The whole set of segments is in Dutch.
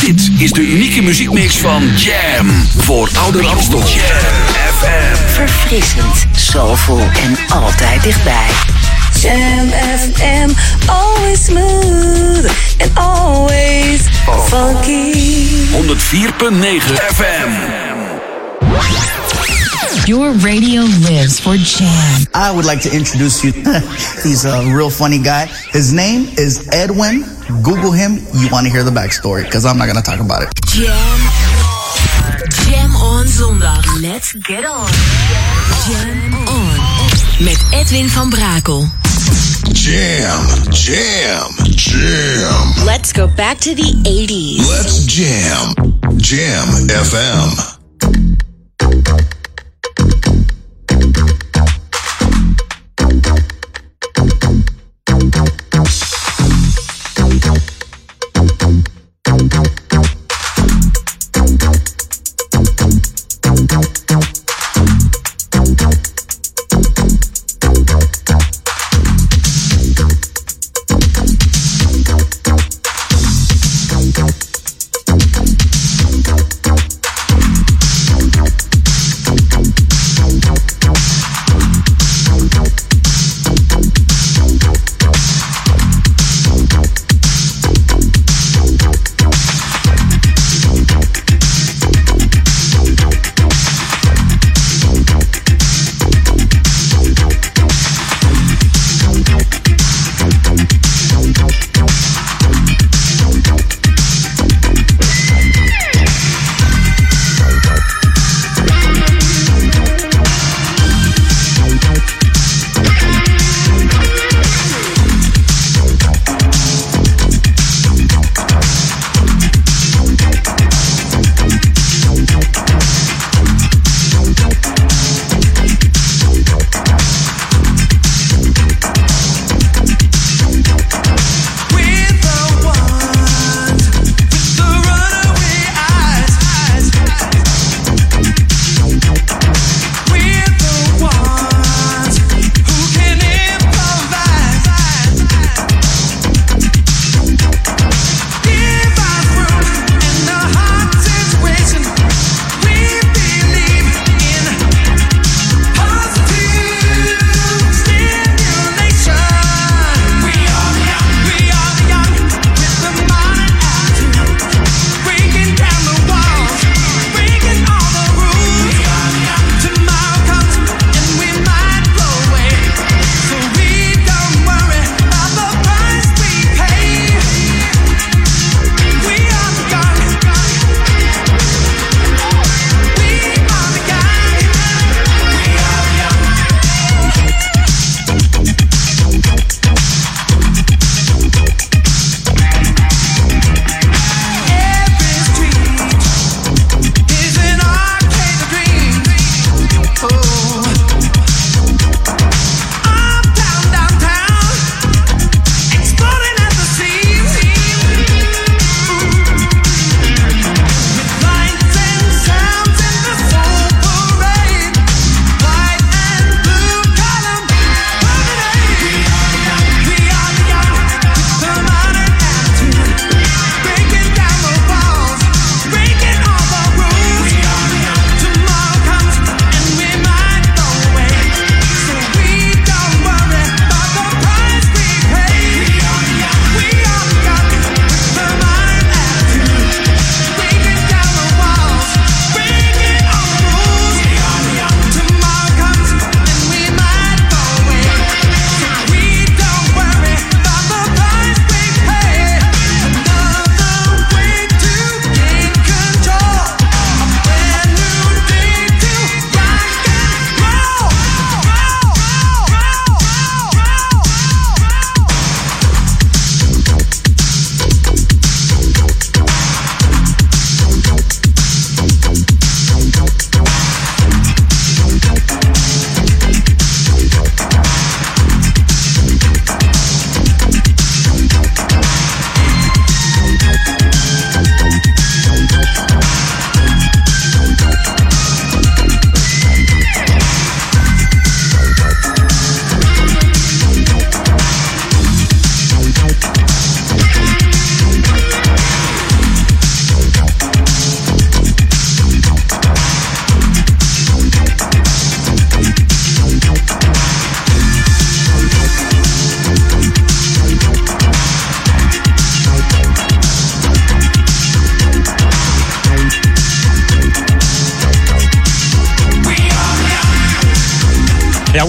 Dit is de unieke muziekmix van Jam. Voor Oude Ramstel. Jam FM. Verfrissend, soulful en altijd dichtbij. Jam FM, always smooth and always funky. 104.9 FM. Your radio lives for Jam. I would like to introduce you. He's a real funny guy. His name is Edwin. Google him. You want to hear the backstory because I'm not going to talk about it. Jam. Jam on zondag. Let's get on. Jam on. Met Edwin van Brakel. Jam, jam, jam. Let's go back to the 80s. Let's jam. Jam FM.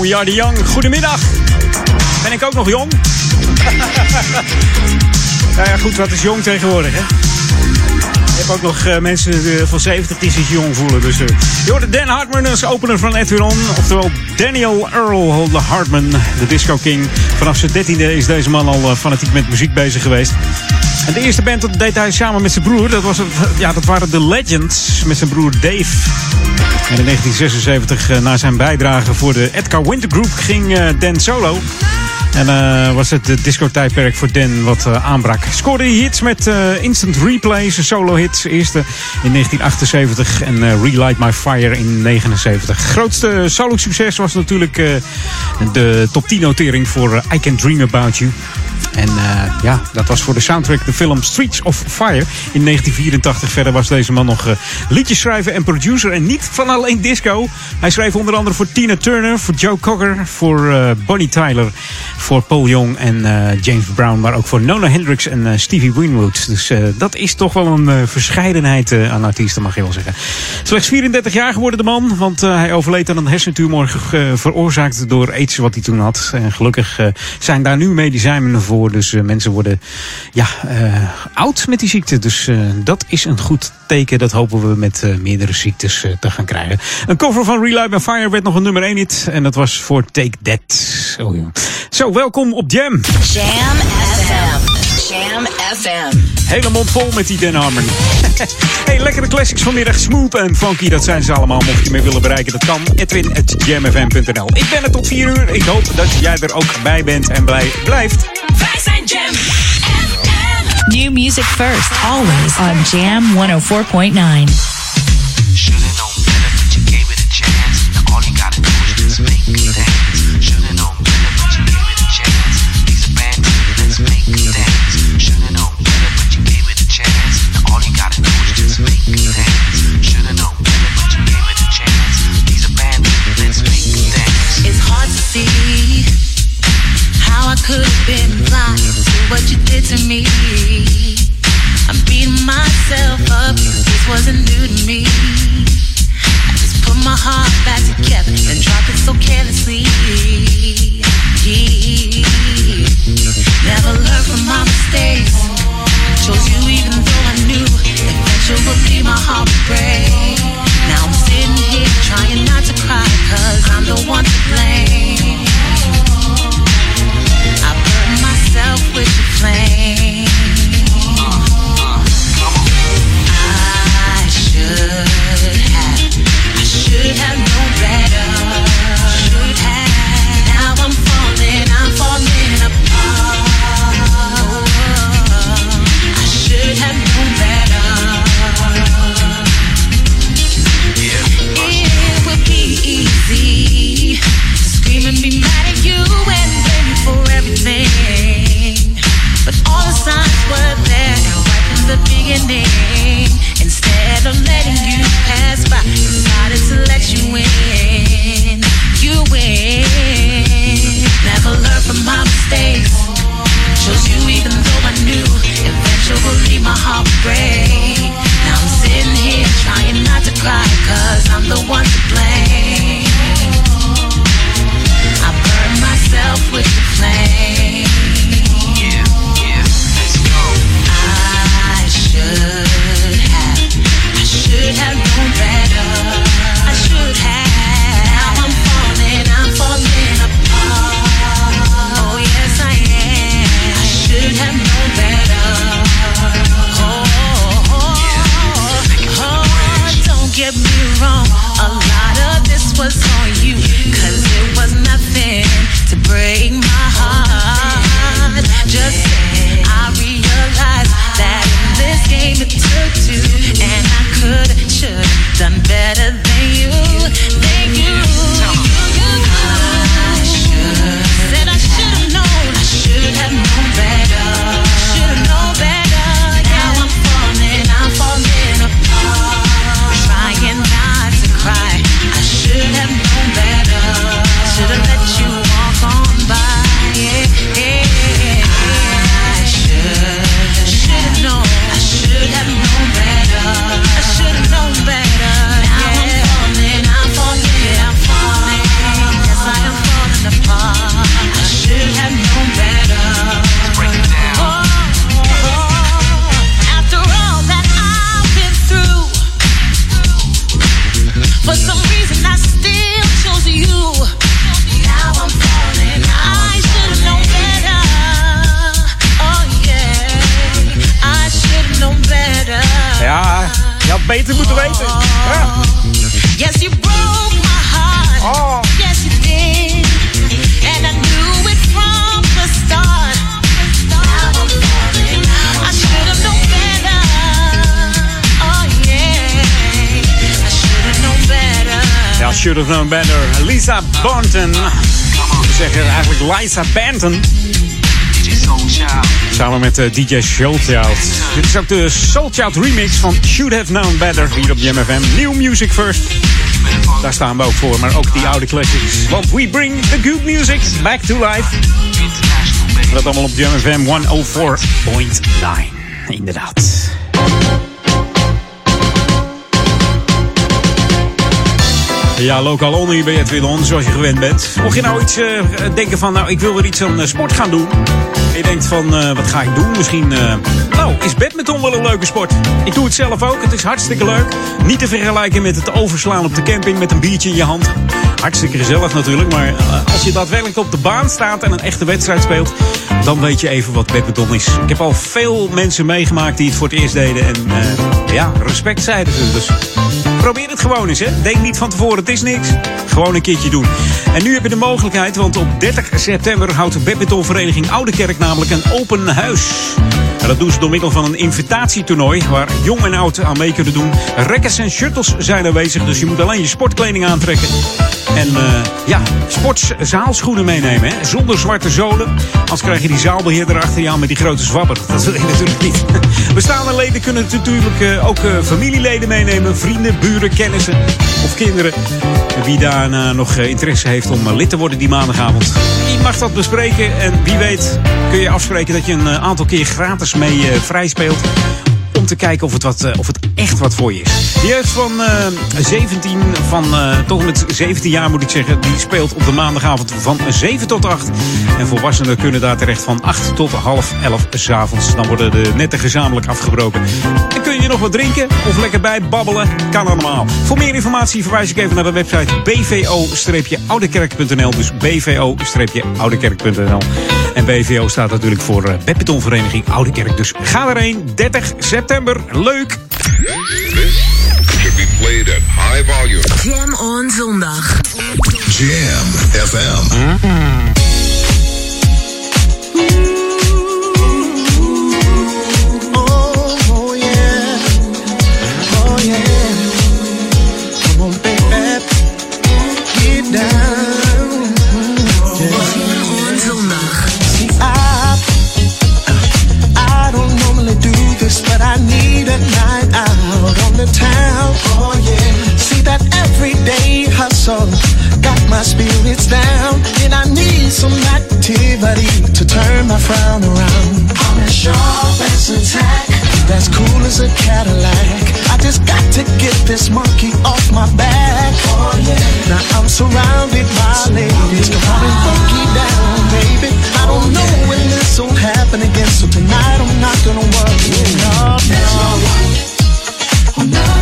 Ja, We Are The Young. Goedemiddag. Ben ik ook nog jong? nou ja, goed, wat is jong tegenwoordig, hè? Je hebt ook nog uh, mensen uh, van 70 die zich jong voelen. Dus, uh, je Dan Hartman als opener van Edwin. Oftewel Daniel Earl Hartman, de Disco King. Vanaf zijn dertiende is deze man al fanatiek met muziek bezig geweest. En de eerste band dat deed hij samen met zijn broer. Dat, was, ja, dat waren The Legends met zijn broer Dave. En in 1976, na zijn bijdrage voor de Edgar Winter Group, ging Dan solo. En uh, was het de disco-tijdperk voor Dan wat aanbrak. Scoorde hits met Instant Replays, solo-hits. Eerste in 1978 en Relight My Fire in 1979. Grootste solo-succes was natuurlijk de top 10-notering voor I Can Dream About You. En uh, ja, dat was voor de soundtrack de film Streets of Fire in 1984. Verder was deze man nog uh, liedjes schrijven en producer en niet van alleen disco. Hij schreef onder andere voor Tina Turner, voor Joe Cocker, voor uh, Bonnie Tyler, voor Paul Young en James Brown, maar ook voor Nona Hendricks en Stevie Winwood. Dus dat is toch wel een verscheidenheid aan artiesten, mag je wel zeggen. Slechts 34 jaar geworden de man, want hij overleed aan een hersentumor veroorzaakt door aids wat hij toen had. En gelukkig zijn daar nu medicijnen voor dus uh, mensen worden ja, uh, oud met die ziekte. Dus uh, dat is een goed teken. Dat hopen we met meerdere ziektes te gaan krijgen. Een cover van Relive by Fire werd nog een nummer 1 hit. En dat was voor Take That. Zo, welkom op Jam. Jam FM. Jam FM. Hele mond vol met die Den Harmon. hey, lekkere classics vanmiddag. Smooth en funky, dat zijn ze allemaal. Mocht je mee willen bereiken, dat kan. Edwin.jamfm.nl Ik ben er tot 4 uur. Ik hoop dat jij er ook bij bent en blij blijft. Wij zijn Jam FM. New music first, always on Jam 104.9. see could have been blind to what you did to me. I'm beating myself up, this wasn't new to me. I just put my heart back together and dropped it so carelessly. Never learned from my mistakes. Chose you even though I knew eventually my heart would break. Now I'm sitting here trying not to cry, cause Liza Banton. Samen met eh, DJ Soulchild. Dit is ook de Soulchild remix van Should Have Known Better hier op JMFM. New Music First. Daar staan we ook voor, maar ook die oude classics. Want we bring the good music back to life. Dat allemaal op JMFM 104.9. Inderdaad. Ja, lokaal on hier bij Edwin On, zoals je gewend bent. Mocht je nou iets eh, denken van, nou, ik wil weer iets aan eh, sport gaan doen. En je denkt van, eh, wat ga ik doen? Misschien, nou, is badminton wel een leuke sport? Ik doe het zelf ook, het is hartstikke leuk. Niet te vergelijken met het overslaan op de camping met een biertje in je hand. Hartstikke gezellig natuurlijk, maar als je daadwerkelijk op de baan staat en een echte wedstrijd speelt, dan weet je even wat badminton is. Ik heb al veel mensen meegemaakt die het voor het eerst deden en eh, ja, respect zeiden ze. Dus probeer het gewoon eens, hè. Denk niet van tevoren, het is niks. Gewoon een keertje doen. En nu heb je de mogelijkheid, want op 30 september houdt de badmintonvereniging Oude Kerk namelijk een open huis. Dat doen ze door middel van een invitatietoernooi waar jong en oud aan mee kunnen doen. Rekkers en shuttles zijn aanwezig, dus je moet alleen je sportkleding aantrekken. En eh, ja, sportzaalschoenen meenemen, hè? zonder zwarte zolen. Anders krijg je die zaalbeheerder achter je aan met die grote zwabber. Dat wil je natuurlijk niet. Bestaande leden kunnen natuurlijk eh, ook eh, familieleden meenemen. Vrienden, buren, kennissen of kinderen. Wie daarna nog interesse heeft om lid te worden die maandagavond. Die mag dat bespreken. En wie weet kun je afspreken dat je een aantal keer gratis mee eh, vrij speelt te kijken of het, wat, eh, of het echt wat voor je is. De jeugd van eh 17, van tot en met 17 jaar moet ik zeggen, die speelt op de maandagavond van 7 tot 8. En volwassenen kunnen daar terecht van 8 tot half 11 s'avonds. Dan worden de netten gezamenlijk afgebroken. En kun je nog wat drinken of lekker bij babbelen? Kan allemaal. Voor meer informatie verwijs ik even naar de website bvo-oudekerk.nl. Dus bvo-oudekerk.nl. En BVO staat natuurlijk voor Badmintonvereniging Oude Kerk. Dus ga erheen, 30 september. Leuk! This should be played at high volume. Jam on zondag. Jam FM. Oh, the town. Oh, yeah. See that everyday hustle got my spirits down, and I need some activity to turn my frown around. I'm as sharp as a tack, that's cool as a Cadillac. I just got to get this monkey off my back. Oh yeah. Now I'm surrounded by ladies. Come on and funky down, baby. I don't know when this will happen again, so tonight I'm not gonna worry. No, no one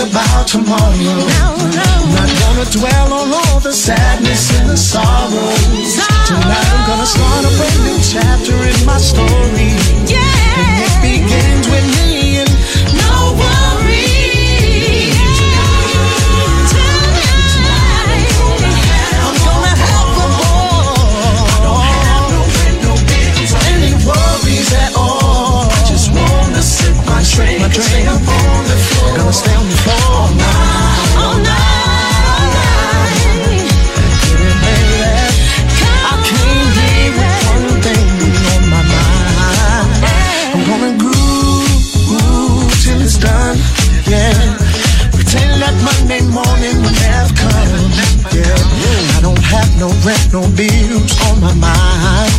about tomorrow. Not gonna dwell on all the sadness and the sorrow. Tonight I'm gonna start a brand new chapter in my story. And it begins with me and no worries. I'm gonna have a ball. Any worries at all? I just wanna sip my drink, my drink. Stay up on the floor. Gonna stay no rent, no bills on my mind.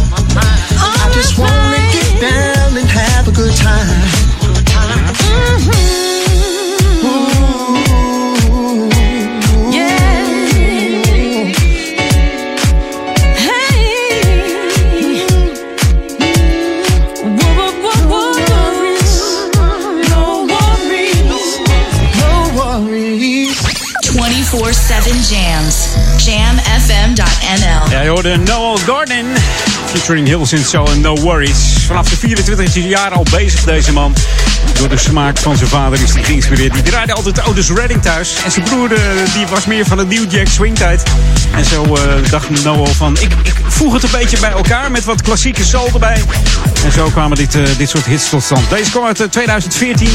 I just wanna get down and have a good time. Hoorde Noel Gordon. Featuring Hills in So and No Worries. Vanaf de 24 jaar al bezig deze man. Door de smaak van zijn vader is hij geïnspireerd. Die draaide altijd Otis Redding thuis. En zijn broer eh, die was meer van de New Jack Swing tijd. En zo eh, dacht Noel van... Ik, ik voeg het een beetje bij elkaar met wat klassieke soul erbij. En zo kwamen dit, eh, dit soort hits tot stand. Deze kwam uit eh, 2014.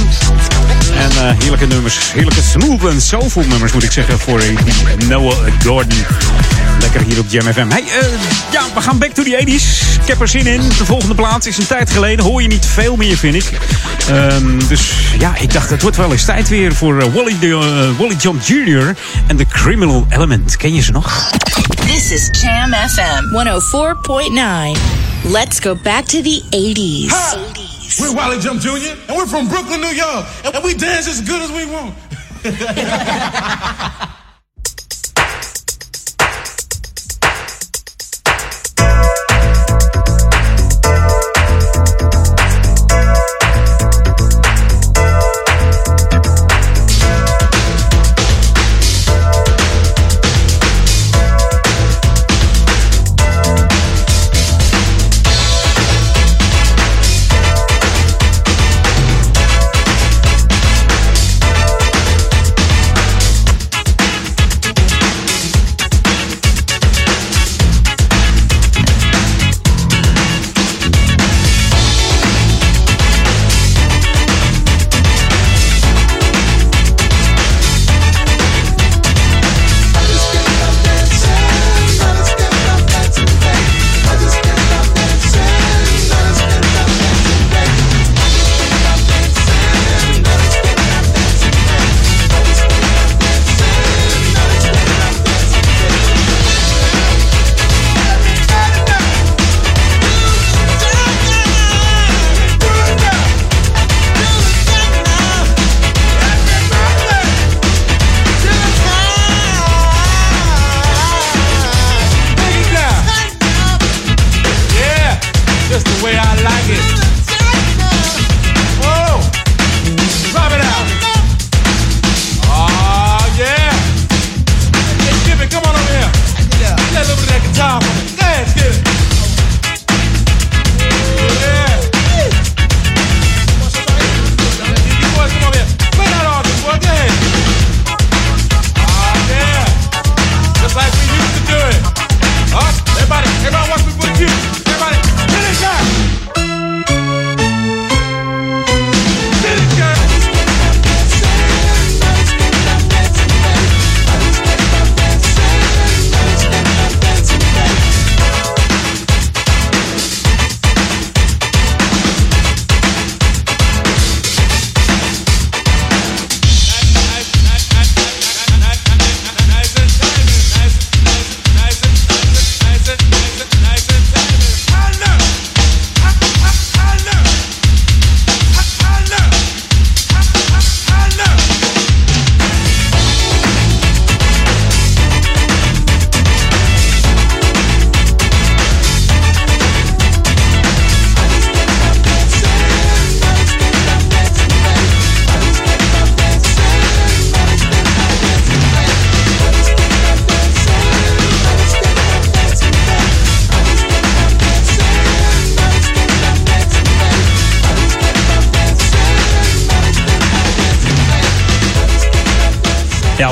En eh, heerlijke nummers. Heerlijke smooth en soulful nummers moet ik zeggen. Voor eh, Noel Gordon. Lekker hier op Jam FM. Hey, eh, ja, we gaan back to the 80s. Ik heb er zin in. De volgende plaats is een tijd geleden. Hoor je niet veel meer, vind ik. Ehm, dus ja, ik dacht, het wordt wel eens tijd weer voor eh, Wally, de, eh, Wally Jump Jr. en The Criminal Element. Ken je ze nog? This is Jam FM 104.9. Let's go back to the 80s. We're Wally Jump Jr. and we're from Brooklyn, New York, and we dance as good as we want.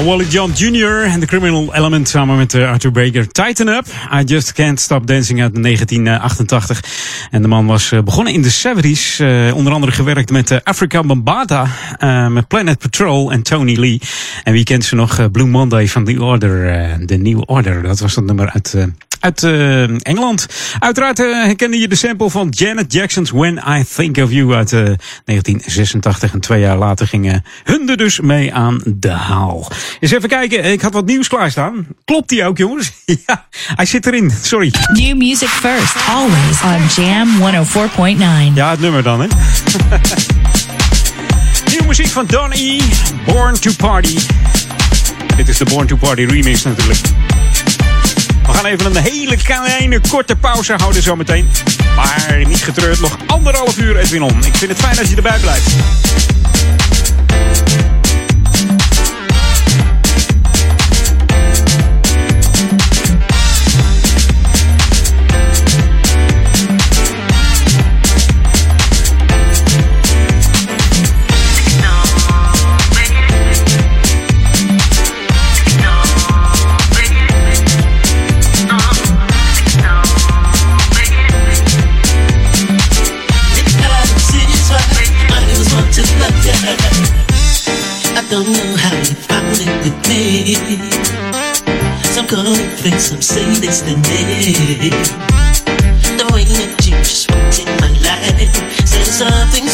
Wally John Jr. en The Criminal Element samen met eh, Arthur Baker. Tighten Up, I Just Can't Stop Dancing uit 1988. En de man was eh, begonnen in de 70s. Eh, onder andere gewerkt met Africa Bambata, met Planet Patrol en Tony Lee. En wie kent ze nog? Blue Monday van The Order. The New Order, dat was dat nummer uit uit eh, Engeland. Uiteraard uh, herkende je de sample van Janet Jackson's When I Think of You uit eh, 1986. En twee jaar later gingen hun er dus mee aan de haal. Eens even kijken, ik had wat nieuws klaarstaan. Klopt die ook, jongens? ja, hij zit erin, sorry. New music first, always on Jam 104.9. Ja, het nummer dan, hè? Nieuwe muziek van Donny. Born to Party. Dit is de Born to Party remix natuurlijk. We gaan even een hele kleine korte pauze houden zometeen. Maar niet getreurd, nog anderhalf uur Edwinon. Ik vind het fijn als je erbij blijft. Some confess, some say it's the name. The way that you just walked in my life said something.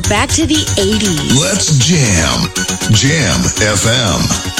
back to the 80s. Let's jam. Jam FM.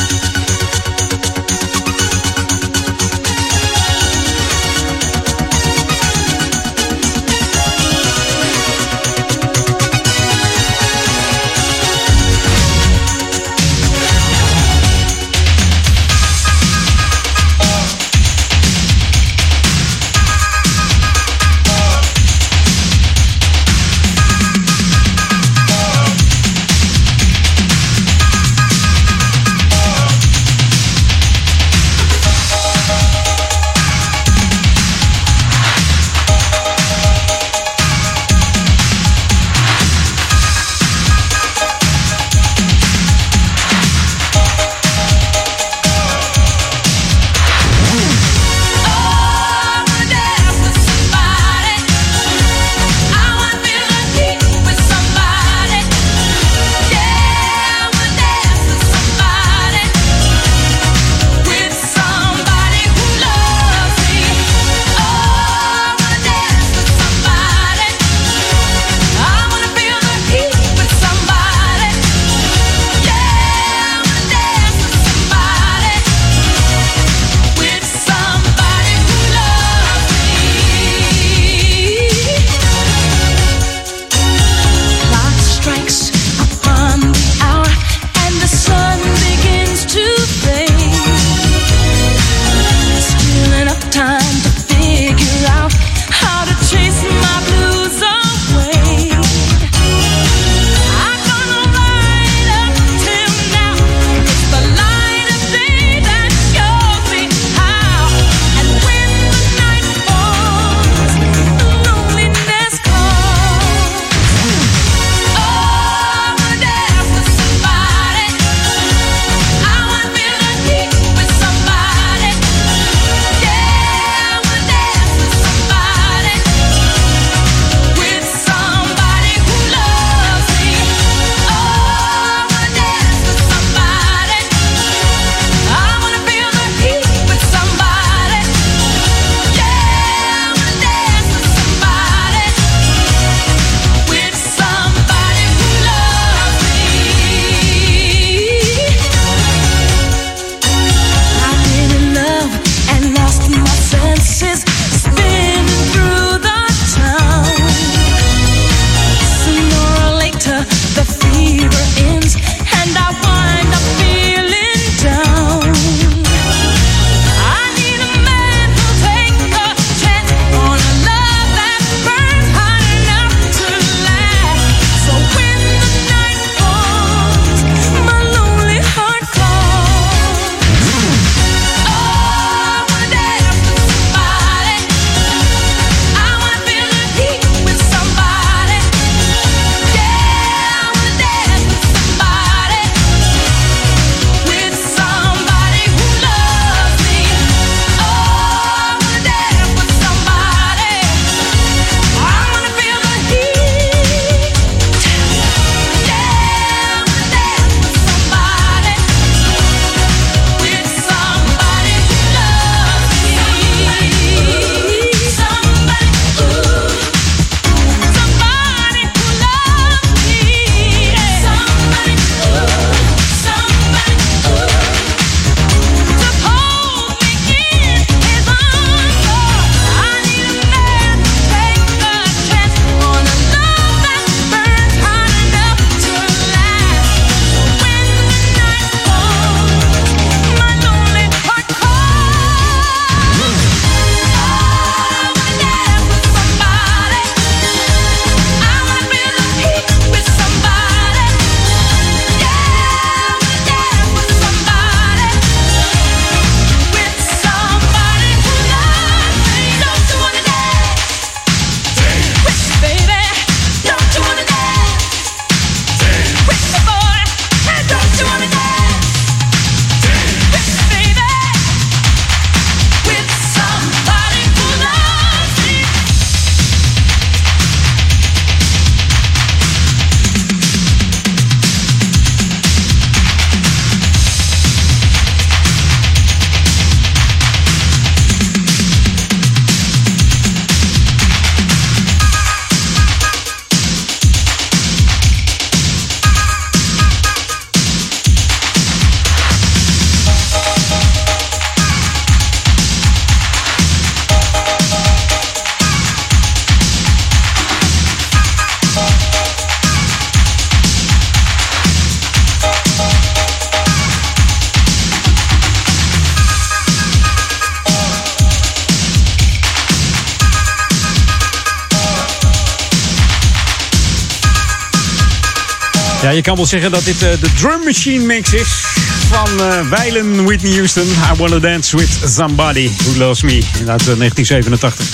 Je kan wel zeggen dat dit eh, de drum machine mix is van uh, Whitney Houston. I Wanna Dance With Somebody Who Loves Me. Uit 1987.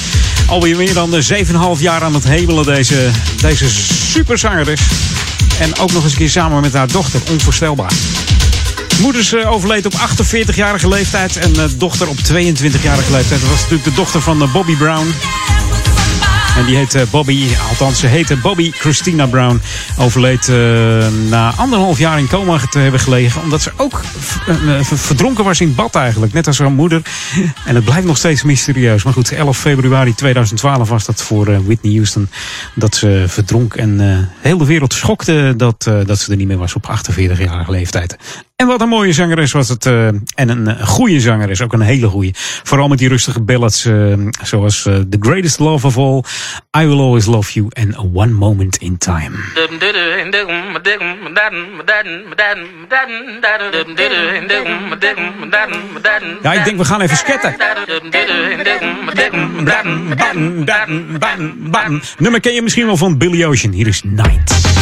Alweer meer dan 7,5 jaar aan het hemelen deze, deze superzangeres. En ook nog eens een keer samen met haar dochter. Onvoorstelbaar. Moeders overleed op 48-jarige leeftijd en dochter op 22-jarige leeftijd. Dat was natuurlijk de dochter van Bobby Brown. En die heet Bobby, althans ze heette Bobby Christina Brown. Overleed uh, na anderhalf jaar in coma te hebben gelegen. Omdat ze ook uh, verdronken was in bad eigenlijk. Net als haar moeder. En het blijft nog steeds mysterieus. Maar goed, 11 februari 2012 was dat voor Whitney Houston. Dat ze verdronk. En heel de wereld schokte dat, dat ze er niet meer was op 48-jarige leeftijd. En wat een mooie zangeres was het. Uh, en een, goede zangeres, ook een hele goede. Vooral met die rustige ballads uh, zoals uh, The Greatest Love of All, I Will Always Love You en One Moment in Time. Ja, ik denk we gaan even sketten. Nummer ken je misschien wel van Billy Ocean. Hier is Night.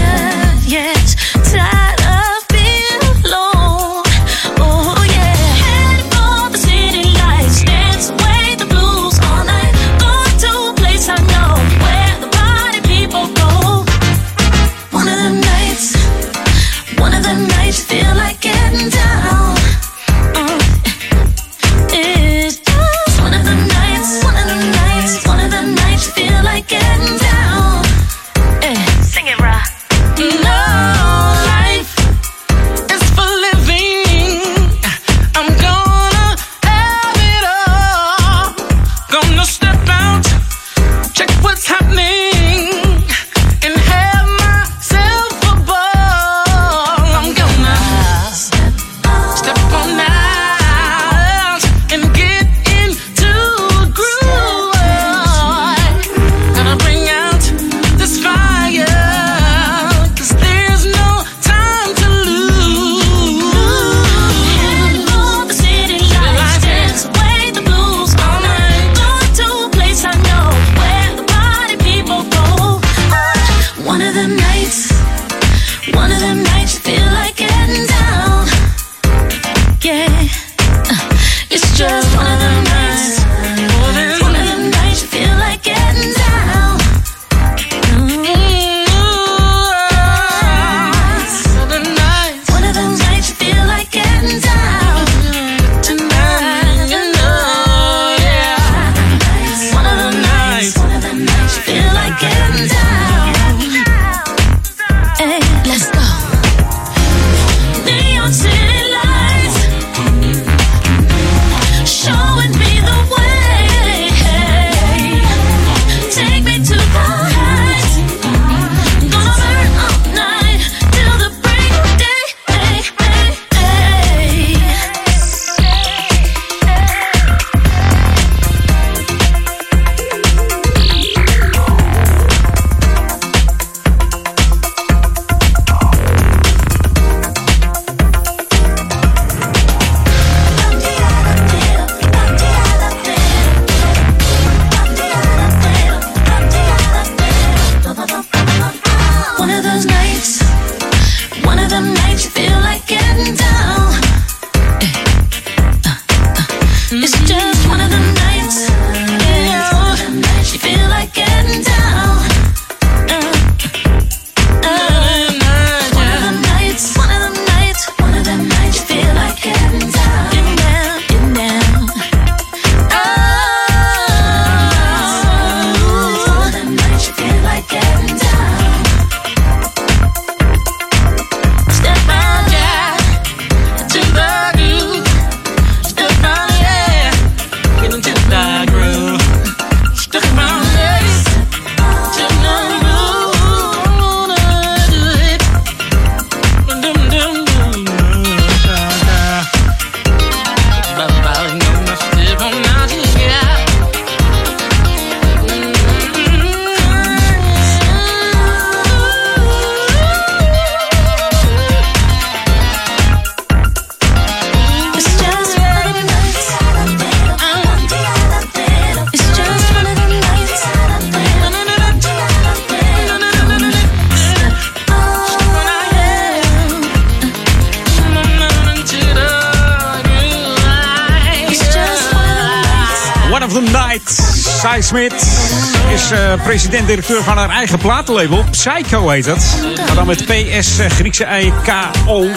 president-directeur van haar eigen platenlabel. Psycho heet het. Maar dan met PS, eh, Griekse I, K, O.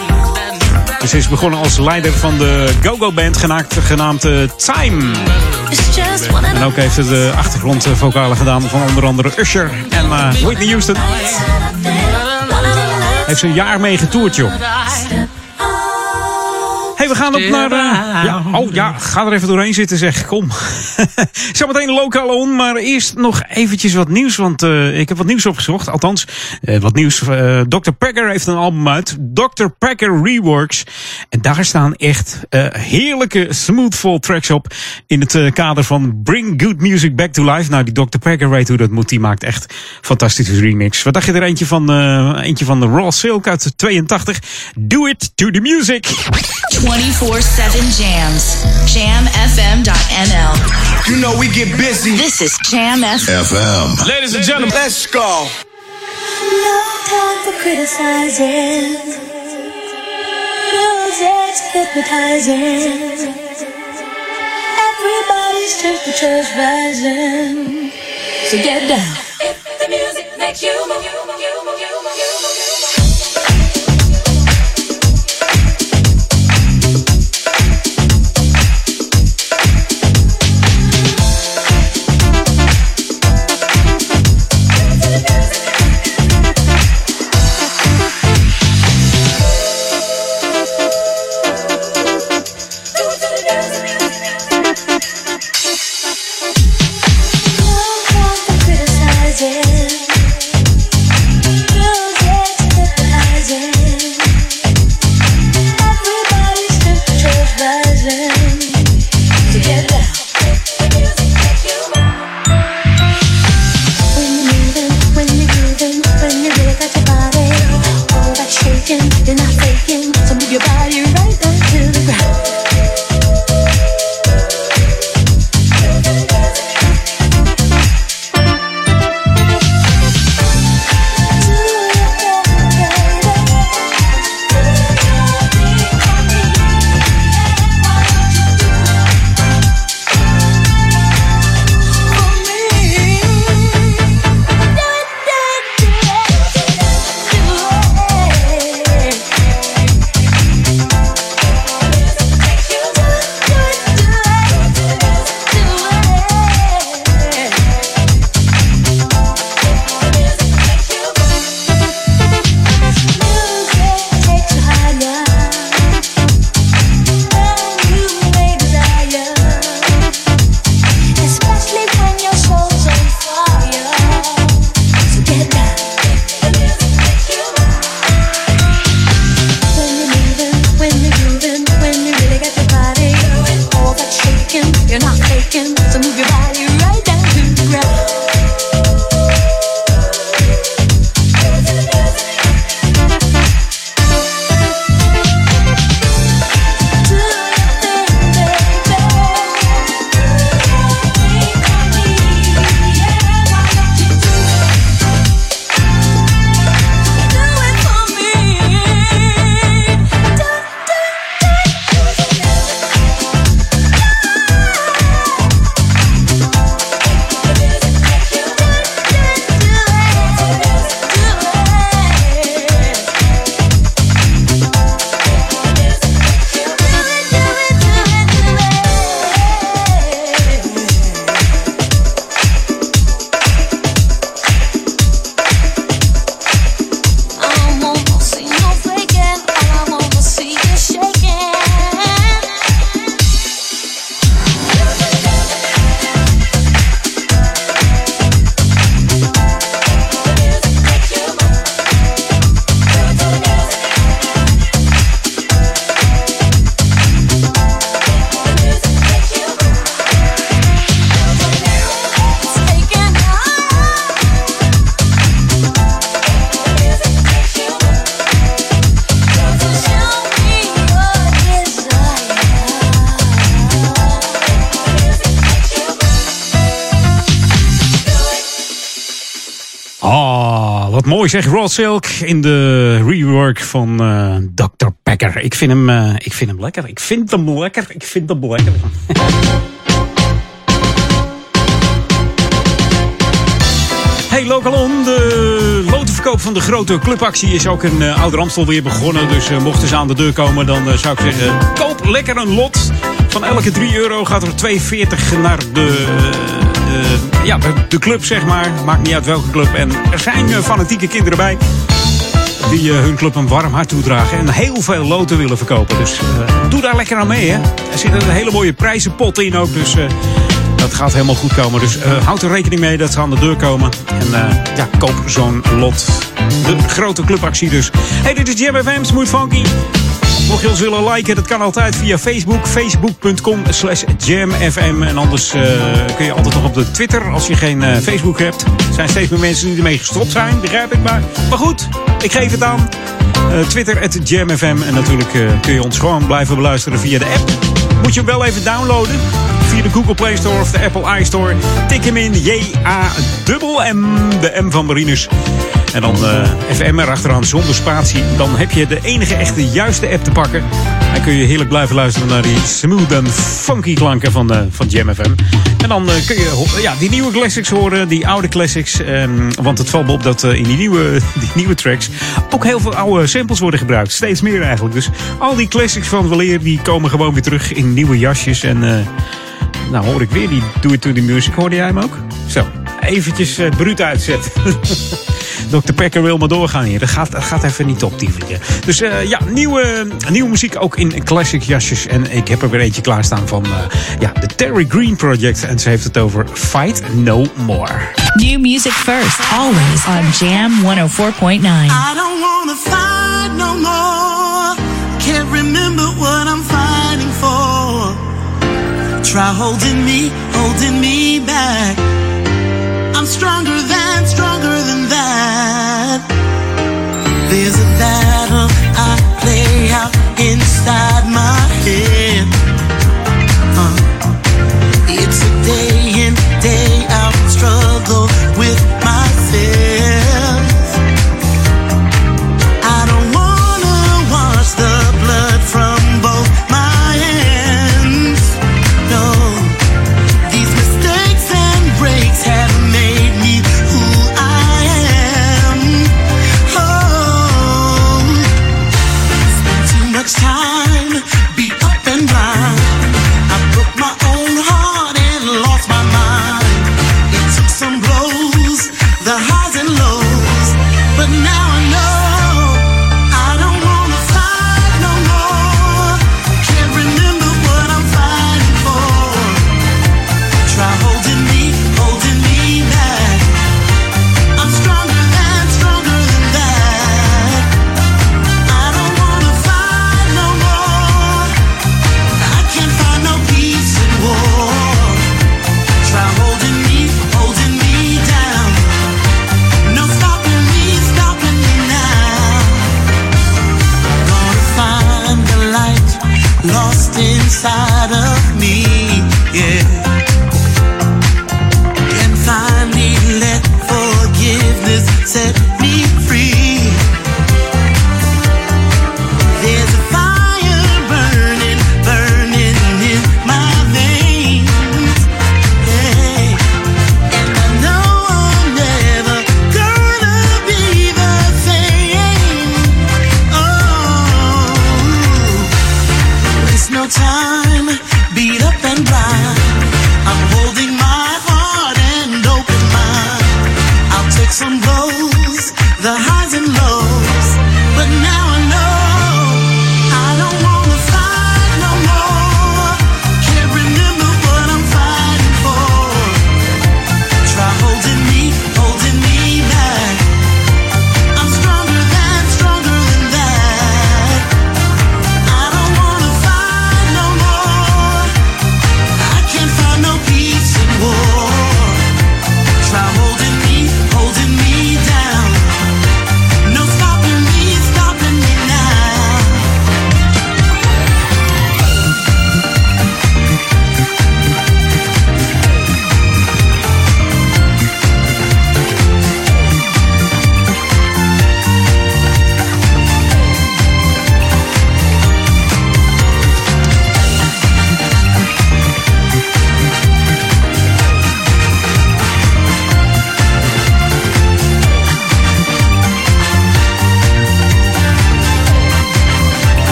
En ze is begonnen als leider van de go-go-band genaamd, genaamd eh, Time. En ook heeft ze de achtergrondvocalen gedaan van onder andere Usher en eh, Whitney Houston. Heeft ze een jaar mee getoerd, joh. We gaan op naar... eh, ja, oh ja, ga er even doorheen zitten zeg. Kom. Zometeen lokaal on, maar eerst nog eventjes wat nieuws. Want eh, ik heb wat nieuws opgezocht. Althans, eh, wat nieuws. Dr. Packer heeft een album uit. Dr. Packer Reworks. En daar staan echt eh, heerlijke smoothful tracks op. In het eh, kader van Bring Good Music Back to Life. Nou, die Dr. Packer weet hoe dat moet. Die maakt echt fantastische remix. Wat dacht je er eentje van, eh, eentje van de Raw Silk uit 82? Do it to the music. 24-7 jams. Jamfm.nl. You know we get busy. This is Jam FM. FM. Ladies and gentlemen, let's go. No time for criticizing. Music's hypnotizing. Everybody's temperature's rising. So get down. If the music makes you move, zeg. Rod Silk in de rework van eh, Dr. Packer. Ik vind, hem, eh, ik vind hem lekker. Ik vind hem lekker. Ik vind hem lekker. Hey Lokalon, de lotenverkoop van de grote clubactie is ook in uh, Ouder Amstel weer begonnen. Dus uh, mochten ze aan de deur komen, dan uh, zou ik zeggen, koop lekker een lot. Van elke 3 euro gaat er 2,40 naar de, ja, de, club, zeg maar. Maakt niet uit welke club. En er zijn fanatieke kinderen bij die hun club een warm hart toedragen. En heel veel loten willen verkopen. Dus doe daar lekker aan mee, hè. Er zit een hele mooie prijzenpot in ook, dus dat gaat helemaal goed komen. Dus houd er rekening mee dat ze aan de deur komen. En ja, koop zo'n lot. De grote clubactie dus. Hey, dit is Jam FM, Smooth Funky. Mocht je ons willen liken, dat kan altijd via Facebook. Facebook.com slash jamfm. En anders uh, kun je altijd nog op de Twitter als je geen Facebook hebt. Er zijn steeds meer mensen die ermee gestopt zijn, begrijp ik maar. Maar goed, ik geef het aan. Twitter, at jamfm. En natuurlijk kun je ons gewoon blijven beluisteren via de app. Moet je hem wel even downloaden via de Google Play Store of de Apple iStore. Tik hem in J-A-M, de M van Marinus. En dan uh, FM erachteraan zonder spatie. Dan heb je de enige echte juiste app te pakken. Dan kun je heerlijk blijven luisteren naar die smooth en funky klanken van, uh, van Jam FM. En dan uh, kun je ja, die nieuwe classics horen, die oude classics. Um, want het valt me op dat in die nieuwe, die nieuwe tracks ook heel veel oude samples worden gebruikt. Steeds meer eigenlijk. Dus al die classics van Waleer die komen gewoon weer terug in nieuwe jasjes. En nou hoor ik weer die Do It To The Music. Hoorde jij hem ook? Zo, eventjes uh, bruut uitzetten. Dr. Pecker wil maar doorgaan hier. Dat gaat, dat gaat even niet op, die vliegen. Dus uh, ja, nieuwe, nieuwe muziek ook in classic jasjes. En ik heb er weer eentje klaarstaan van uh, ja, de Terry Green Project. En ze heeft het over Fight No More. New music first, always on Jam 104.9. I don't wanna fight no more. Can't remember what I'm fighting for. Try holding me, holding me back. I'm stronger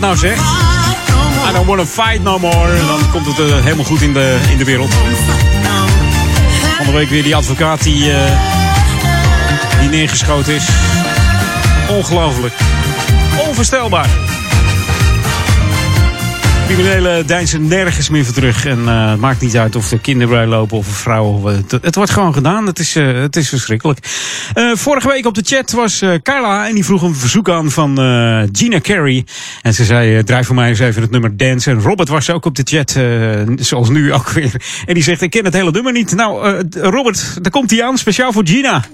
dat nou zegt. I don't wanna fight no more. Dan komt het eh, helemaal goed in de, in de wereld. Van week weer die advocaat die, eh, die neergeschoten is. Ongelooflijk. Onvoorstelbaar. Criminelen deinzen nergens meer voor terug. En eh, het maakt niet uit of er kinderen bij lopen of een vrouw. Of, eh, het, het wordt gewoon gedaan. Het is, eh, het is verschrikkelijk. Vorige week op de chat was Carla en die vroeg een verzoek aan van Gina Carey. En ze zei, draai voor mij eens even het nummer Dance. En Robert was ook op de chat, zoals nu ook weer. En die zegt, ik ken het hele nummer niet. Nou, Robert, daar komt hij aan, speciaal voor Gina.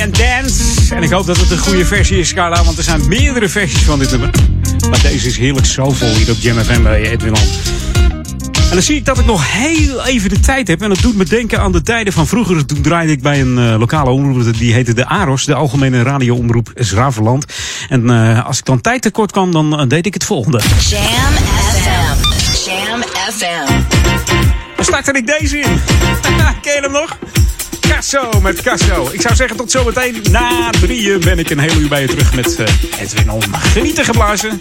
En Dance. En ik hoop dat het een goede versie is, Carla, want er zijn meerdere versies van dit nummer. Maar deze is heerlijk soulvol hier op Jam FM bij Edwin. En dan zie ik dat ik nog heel even de tijd heb. En dat doet me denken aan de tijden van vroeger. Toen draaide ik bij een eh, lokale omroep. Die heette de AROS, de Algemene Radioomroep Zraverland. En eh, als ik dan tijd tekort kwam, dan eh, deed ik het volgende. Jam FM. Jam FM. Dan startte ik deze in. Ken je hem nog? Casso met Casso. Ik zou zeggen tot zometeen. Na drieën ben ik een hele uur bij je terug met uh, Edwin om genieten geblazen.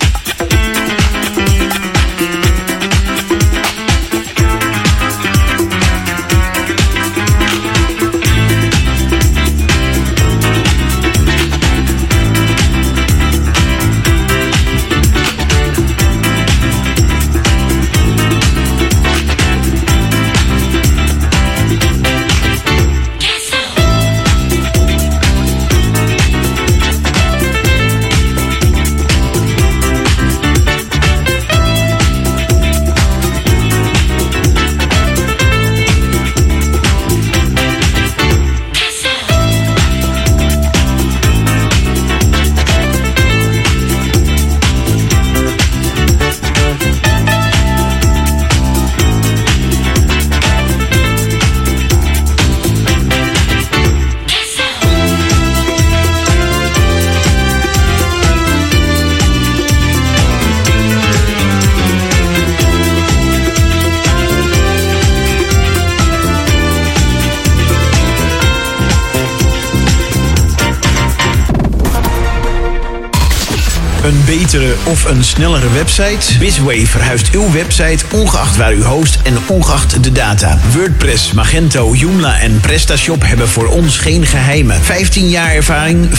Een betere of een snellere website? Bisway verhuist uw website ongeacht waar u host en ongeacht de data. WordPress, Magento, Joomla en PrestaShop hebben voor ons geen geheimen. 15 jaar ervaring,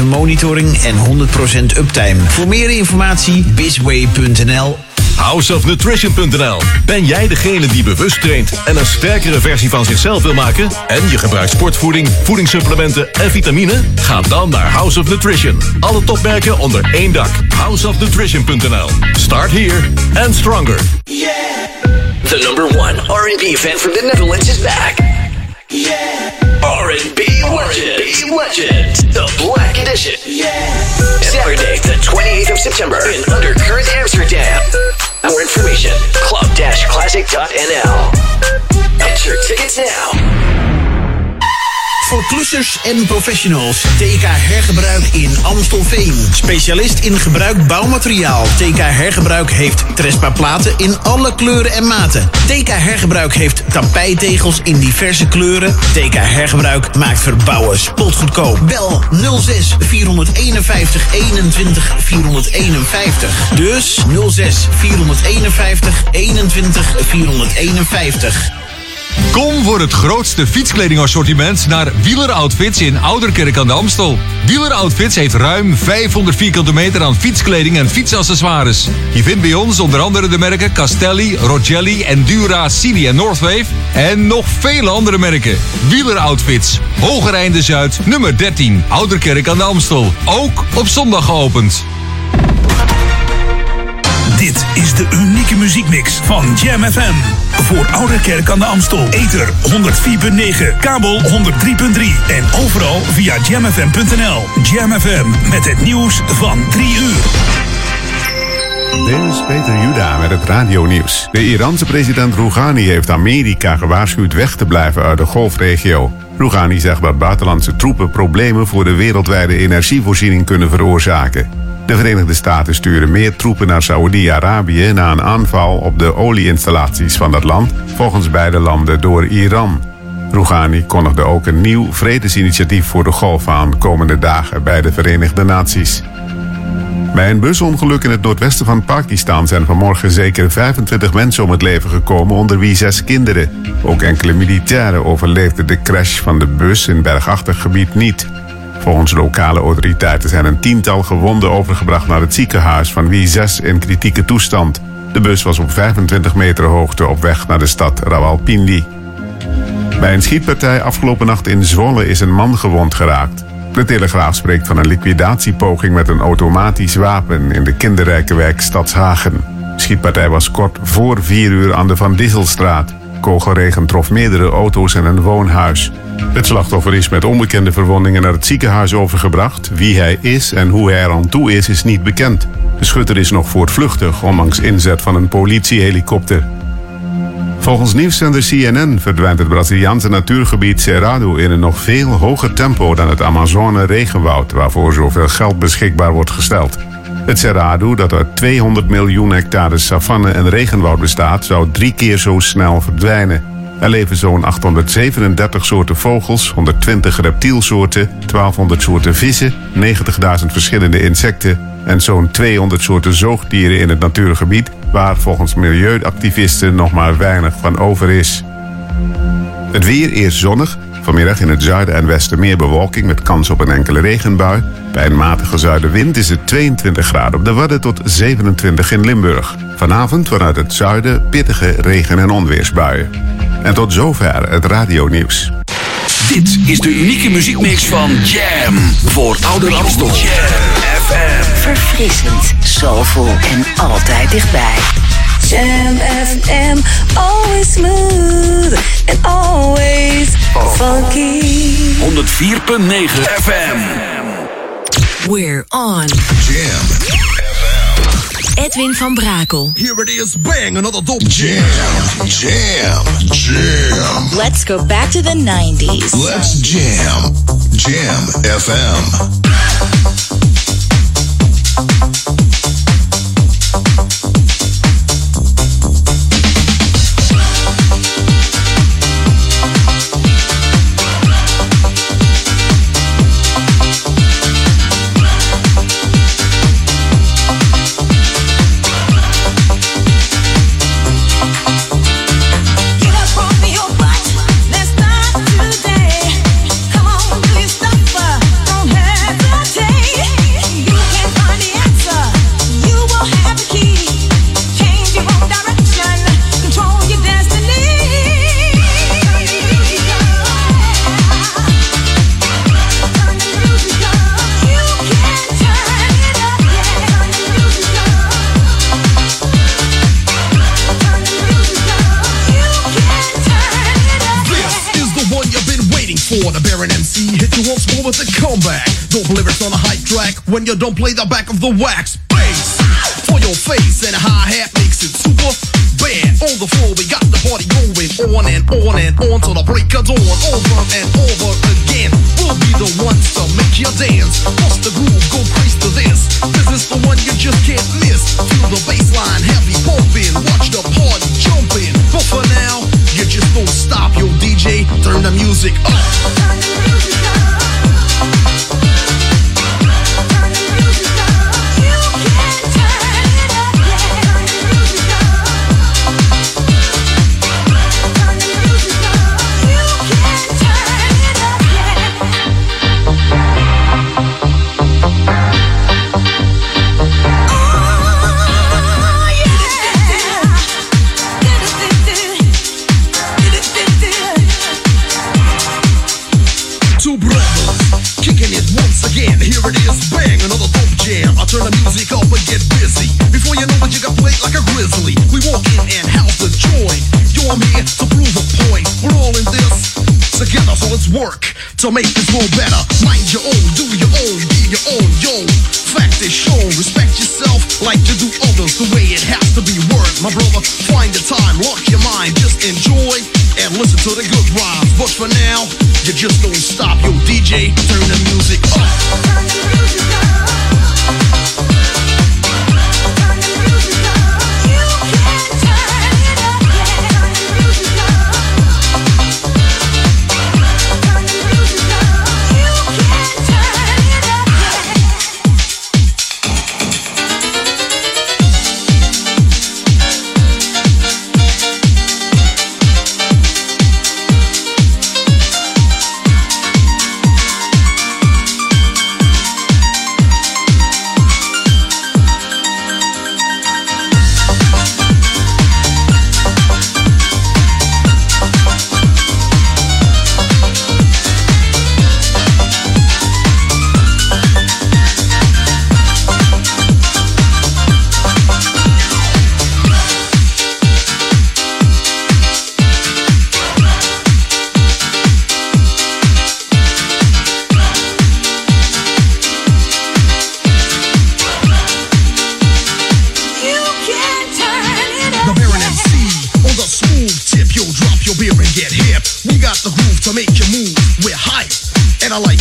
24-7 monitoring en 100% uptime. Voor meer informatie bisway.nl Houseofnutrition.nl. Ben jij degene die bewust traint en een sterkere versie van zichzelf wil maken? En je gebruikt sportvoeding, voedingssupplementen en vitamine? Ga dan naar House of Nutrition. Alle topmerken onder één dak. Houseofnutrition.nl. Start here and stronger. The number one R&B fan from the Netherlands is back. R&B Legend. Legend. The Black Edition. Saturday, the 28th of September in Undercurrent Amsterdam. More information, club-classic.nl. Get your tickets now. Voor klussers en professionals. TK Hergebruik in Amstelveen. Specialist in gebruikt bouwmateriaal. TK Hergebruik heeft Trespa platen in alle kleuren en maten. TK Hergebruik heeft tapijtegels in diverse kleuren. TK Hergebruik maakt verbouwen spotgoedkoop. Bel 06 451 21 451. Dus 06 451 21 451. Kom voor het grootste fietskledingassortiment naar Wieler Outfits in Ouderkerk aan de Amstel. Wieler Outfits heeft ruim 500 vierkante meter aan fietskleding en fietsaccessoires. Je vindt bij ons onder andere de merken Castelli, Rogelli, Endura, Cini en Northwave. En nog vele andere merken. Wieler Outfits, Hogereinde Zuid, nummer 13, Ouderkerk aan de Amstel. Ook op zondag geopend. Dit is de unieke muziekmix van Jam FM. Voor Oude Kerk aan de Amstel. Ether 104.9, kabel 103.3 en overal via jamfm.nl. Jam FM met het nieuws van 3 uur. Dit is Peter Juda met het radionieuws. De Iraanse president Rouhani heeft Amerika gewaarschuwd weg te blijven uit de golfregio. Rouhani zegt dat buitenlandse troepen problemen voor de wereldwijde energievoorziening kunnen veroorzaken. De Verenigde Staten sturen meer troepen naar Saoedi-Arabië na een aanval op de olieinstallaties van dat land, volgens beide landen door Iran. Rouhani kondigde ook een nieuw vredesinitiatief voor de golf aan komende dagen bij de Verenigde Naties. Bij een busongeluk in het noordwesten van Pakistan zijn vanmorgen zeker 25 mensen om het leven gekomen, onder wie zes kinderen. Ook enkele militairen overleefden de crash van de bus in bergachtig gebied niet. Volgens lokale autoriteiten zijn een tiental gewonden overgebracht naar het ziekenhuis, van wie zes in kritieke toestand. De bus was op 25 meter hoogte op weg naar de stad Rawalpindi. Bij een schietpartij afgelopen nacht in Zwolle is een man gewond geraakt. De Telegraaf spreekt van een liquidatiepoging met een automatisch wapen in de kinderrijke wijk Stadshagen. De schietpartij was kort voor 4 uur aan de Van Disselstraat. Kogelregen trof meerdere auto's en een woonhuis. Het slachtoffer is met onbekende verwondingen naar het ziekenhuis overgebracht. Wie hij is en hoe hij er aan toe is, is niet bekend. De schutter is nog voortvluchtig, ondanks inzet van een politiehelikopter. Volgens nieuwszender CNN verdwijnt het Braziliaanse natuurgebied Cerrado in een nog veel hoger tempo dan het Amazone-regenwoud, waarvoor zoveel geld beschikbaar wordt gesteld. Het Cerrado, dat uit 200 miljoen hectare savanne en regenwoud bestaat, zou drie keer zo snel verdwijnen. Er leven zo'n 837 soorten vogels, 120 reptielsoorten, 1200 soorten vissen, 90.000 verschillende insecten en zo'n 200 soorten zoogdieren in het natuurgebied, waar volgens milieuactivisten nog maar weinig van over is. Het weer eerst zonnig. Vanmiddag in het zuiden en westen meer bewolking met kans op een enkele regenbui. Bij een matige zuidenwind is het 22 graden op de Wadden tot 27 in Limburg. Vanavond vanuit het zuiden pittige regen- en onweersbuien. En tot zover het radionieuws. Dit is de unieke muziekmix van Jam. Voor Ouder Amstel. Jam FM. Verfrissend, soulful en altijd dichtbij. Jam FM, always smooth and always funky. 104.9 FM. We're on. Jam. Edwin van Brakel. Here it is, bang, another dope jam. Jam, jam. Let's go back to the 90s. Let's jam. Jam FM. Dope lyrics on a hype track when you don't play the back of the wax. Bass for your face and a hi hat makes it super bad. On the floor, we got the party going on and on and on till the break of dawn. Over and over again. We'll be the ones to make you dance. Bust the groove, go crazy to this. This is the one you just can't miss. Feel the bass line heavy pumping. Watch the party jumping. But for now, you just don't stop, yo DJ. Turn the music up. Work to make this world better. Mind your own, do your own, be your own, yo. Fact is shown, respect yourself like to do others the way it has to be worked. My brother, find the time, lock your mind, just enjoy and listen to the good rhymes. But for now, you just don't stop, yo DJ, turn the music up. The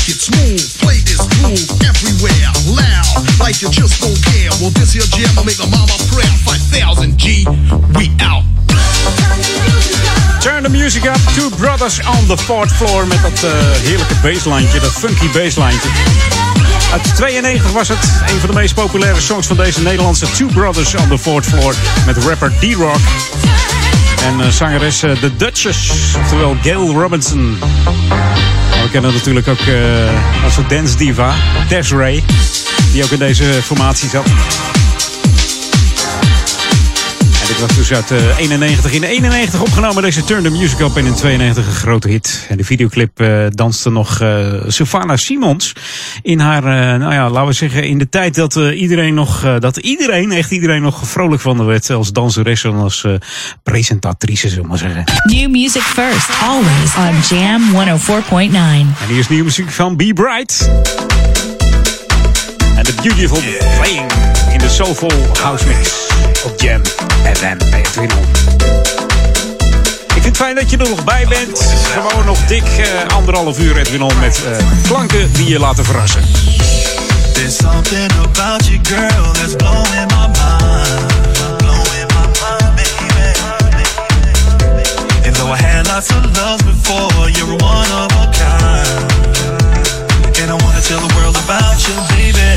it smooth. Play this groove everywhere, loud, like you just don't care. Well, this here jam will make a mama proud. 5000 G, we out. Turn the music up. Two brothers on the fourth floor. Met dat uh, heerlijke basslijntje, dat funky basslijntje. Uit 92 was het. Een van de meest populaire songs van deze Nederlandse Two Brothers on the fourth floor. Met rapper D-Rock. En uh, zangeres The Duchess. Oftewel Gail Robinson. We kennen natuurlijk ook onze dance diva, Desiree. Die ook in deze formatie zat. Was dus uit uh, 91. In 91 opgenomen deze Turn the Music Up. En in 92 een grote hit. En de videoclip uh, danste nog uh, Sylvana Simons. In haar, nou ja, laten we zeggen, in de tijd dat iedereen nog, dat iedereen, echt iedereen nog vrolijk van werd. Als danseres en als presentatrice, zullen we maar zeggen. New music first, always on Jam 104.9. En hier is nieuwe muziek van Be Bright. The Beautiful Playing in de Soulful House Mix op Jam FM bij het Ik vind het fijn dat je er nog bij bent. Gewoon nog dik uh, anderhalf uur Edwin On met uh, klanken die je laten verrassen. There's something about you girl that's blowing my mind. Blowing my mind, baby. And though I had lots of love before, you're one of a kind. And I wanna tell the world about you, baby.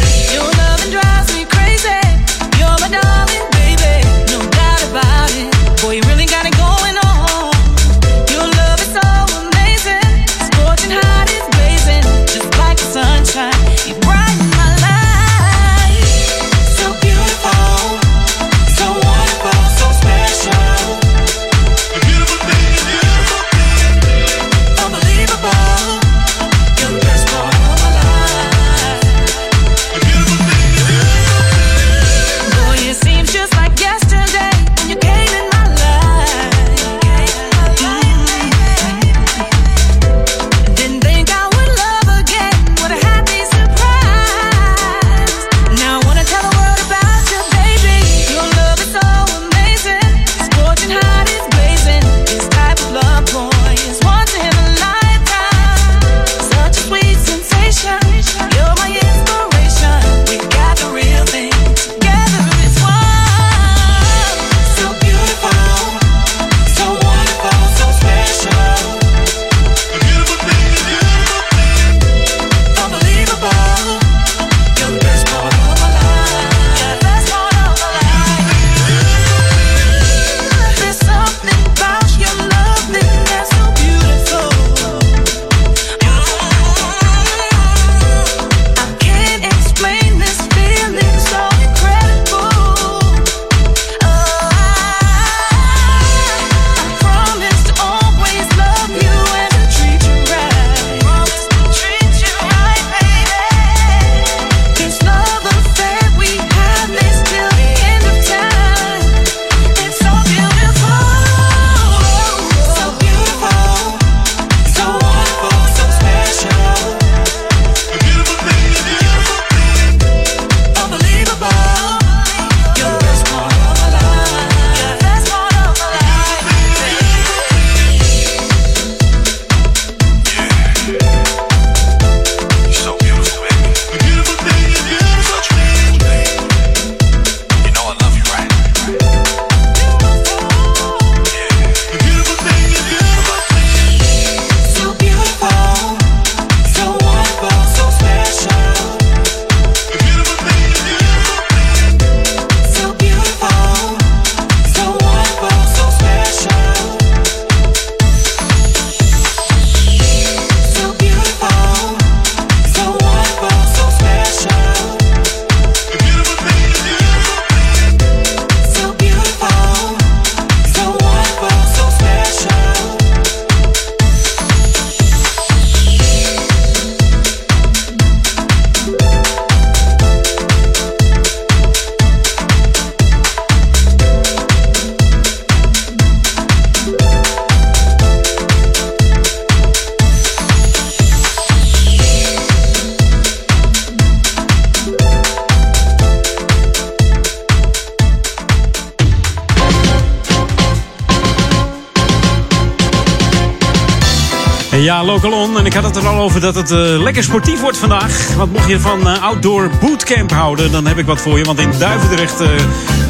Dat het eh, lekker sportief wordt vandaag. Want mocht je van eh, outdoor bootcamp houden, dan heb ik wat voor je. Want in Duivendrecht eh,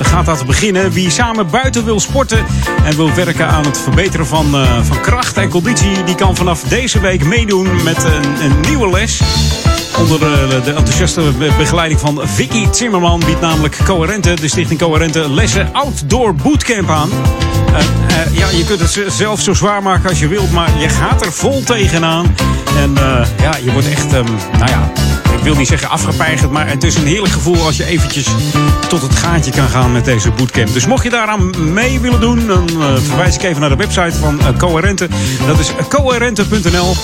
gaat dat beginnen. Wie samen buiten wil sporten en wil werken aan het verbeteren van, van kracht en conditie... die kan vanaf deze week meedoen met een, een nieuwe les. Onder de, enthousiaste be- begeleiding van Vicky Zimmerman biedt namelijk Coherente, de stichting Coherente, lessen outdoor bootcamp aan. Eh, eh, ja, je kunt het zelf zo zwaar maken als je wilt, maar je gaat er vol tegenaan. En eh, ja, je wordt echt, ehm, nou ja, ik wil niet zeggen afgepeigerd, maar het is een heerlijk gevoel als je eventjes tot het gaatje kan gaan met deze bootcamp. Dus mocht je daaraan mee willen doen, dan eh, verwijs ik even naar de website van eh, Coherente. Dat is coherente.nl.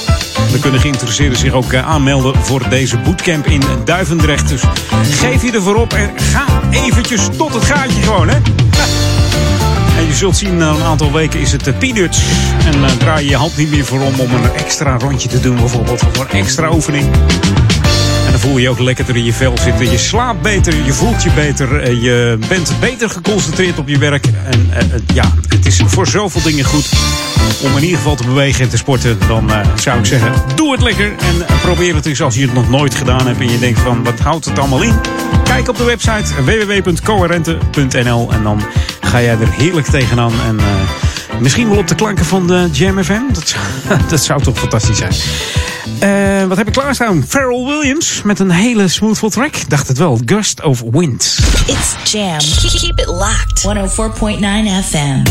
Dan kunnen geïnteresseerden zich ook eh, aanmelden voor deze bootcamp in Duivendrecht. Dus geef je ervoor op en ga eventjes tot het gaatje gewoon, hè. En je zult zien, na een aantal weken is het peanuts. En draai je je hand niet meer voor om om een extra rondje te doen, bijvoorbeeld. Voor een extra oefening. Voel je je ook lekkerder in je vel zitten. Je slaapt beter, je voelt je beter. eh, Je bent beter geconcentreerd op je werk. En eh, eh, ja, het is voor zoveel dingen goed om in ieder geval te bewegen en te sporten. Dan zou ik zeggen, doe het lekker. En probeer het eens als je het nog nooit gedaan hebt. En je denkt van, wat houdt het allemaal in? Kijk op de website www.coherente.nl. En dan ga jij er heerlijk tegenaan. En misschien wel op de klanken van de Jam FM. Dat, zou- dat zou toch fantastisch zijn. Eh, wat heb ik klaarstaan? Pharrell Williams met een hele smoothful track. Dacht het wel. Gust of Wind. It's Jam. Keep it locked. 104.9 FM.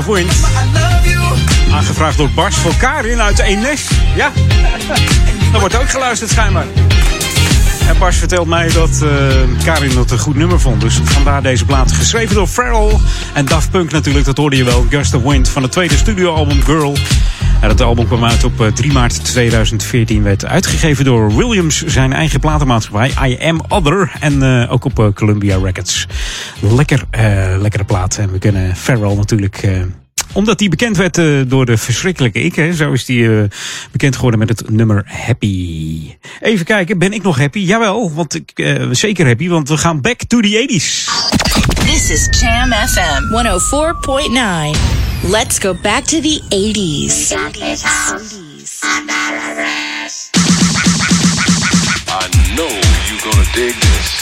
Of Wind. Aangevraagd door Bas voor Karin uit Eemnes. Ja, daar wordt ook geluisterd schijnbaar. En Bas vertelt mij dat eh, Karin het een goed nummer vond. Dus vandaar deze plaat. Geschreven door Pharrell en Daft Punk natuurlijk. Dat hoorde je wel. Gust of Wind van het tweede studioalbum Girl. En het album kwam uit op eh, 3 maart 2014. Werd uitgegeven door Williams, zijn eigen platenmaatschappij. I Am Other. En eh, ook op eh, Columbia Records. Lekker, eh, lekkere plaat. En we kunnen Pharrell natuurlijk... eh, omdat hij bekend werd eh, door de verschrikkelijke ik. Hè. Zo is hij eh, bekend geworden met het nummer Happy. Even kijken, ben ik nog happy? Jawel, want ik eh, zeker happy. Want we gaan back to the 80s. This is Jam FM 104.9. Let's go back to the 80s. I know you're gonna dig this.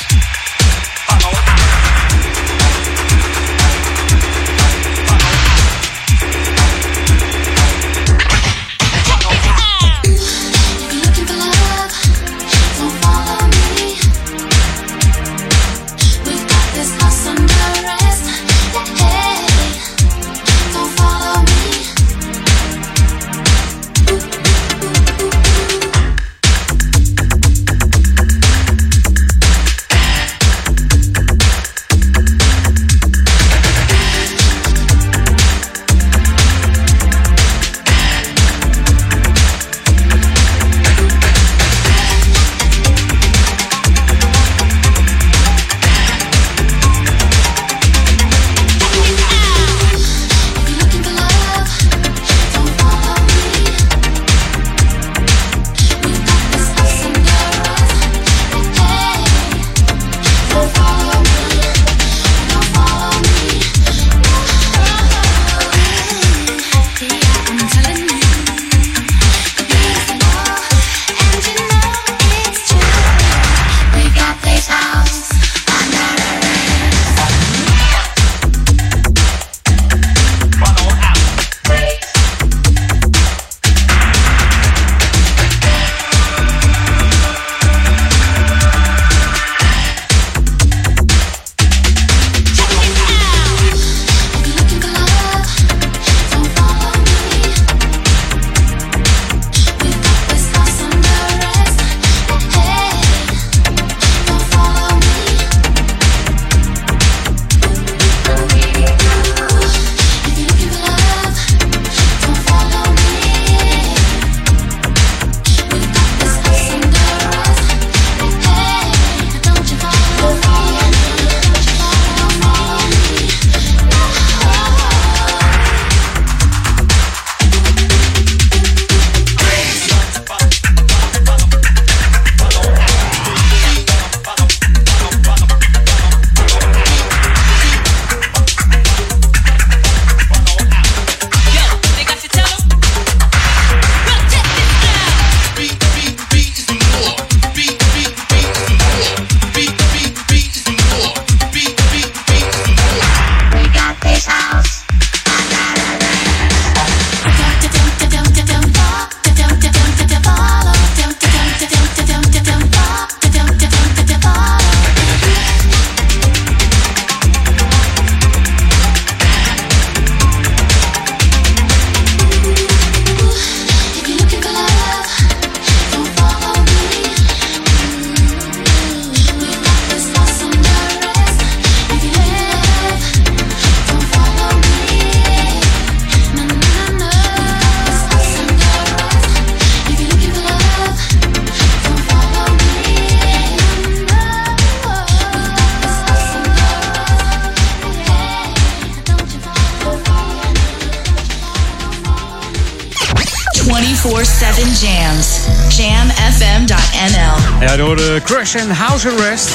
Crush and House Arrest.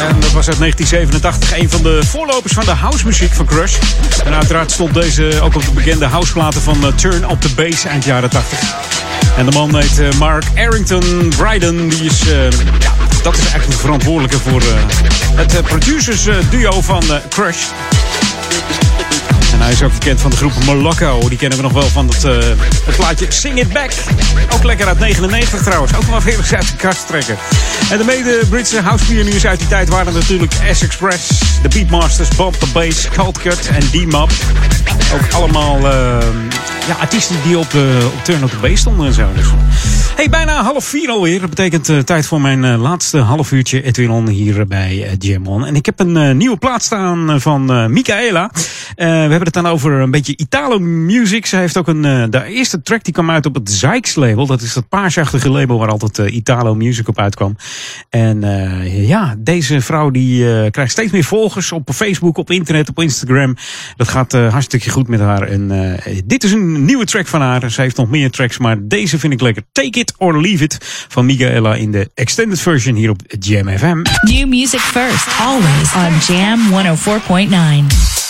En dat was uit 1987 een van de voorlopers van de housemuziek van Crush. En uiteraard stond deze ook op de bekende houseplaten van eh, Turn Up The Bass eind jaren 80. En de man heet eh, Mark Arrington Bryden. Die is, eh, ja, dat is eigenlijk de verantwoordelijke voor het producers duo van Crush. En hij is ook bekend van de groep Molokko. Die kennen we nog wel van het, het plaatje Sing It Back. Ook lekker uit 99 trouwens. Ook wel weer uit de kast trekken. En de mede-Britse house uit die tijd waren natuurlijk S-Express, de Beatmasters, Bob the Bass, Cold Cut en D-Map. Ook allemaal uh, ja, artiesten die op, de, op Turn of the Bass stonden en zo. Dus. Hey, bijna half vier alweer. Dat betekent uh, tijd voor mijn laatste half uurtje Edwin On hier bij uh, Jam On. En ik heb een nieuwe plaat staan van Michaela. We hebben het dan over een beetje Italo music. Ze heeft ook een, de eerste track die kwam uit op het Zykes label. Dat is dat paarsachtige label waar altijd Italo music op uitkwam. En ja, deze vrouw die krijgt steeds meer volgers op Facebook, op internet, op Instagram. Dat gaat hartstikke goed met haar. En dit is een nieuwe track van haar. Ze heeft nog meer tracks, maar deze vind ik lekker. Take It or Leave It van Michaela in de extended version hier op Jam FM. New music first, always on Jam 104.9.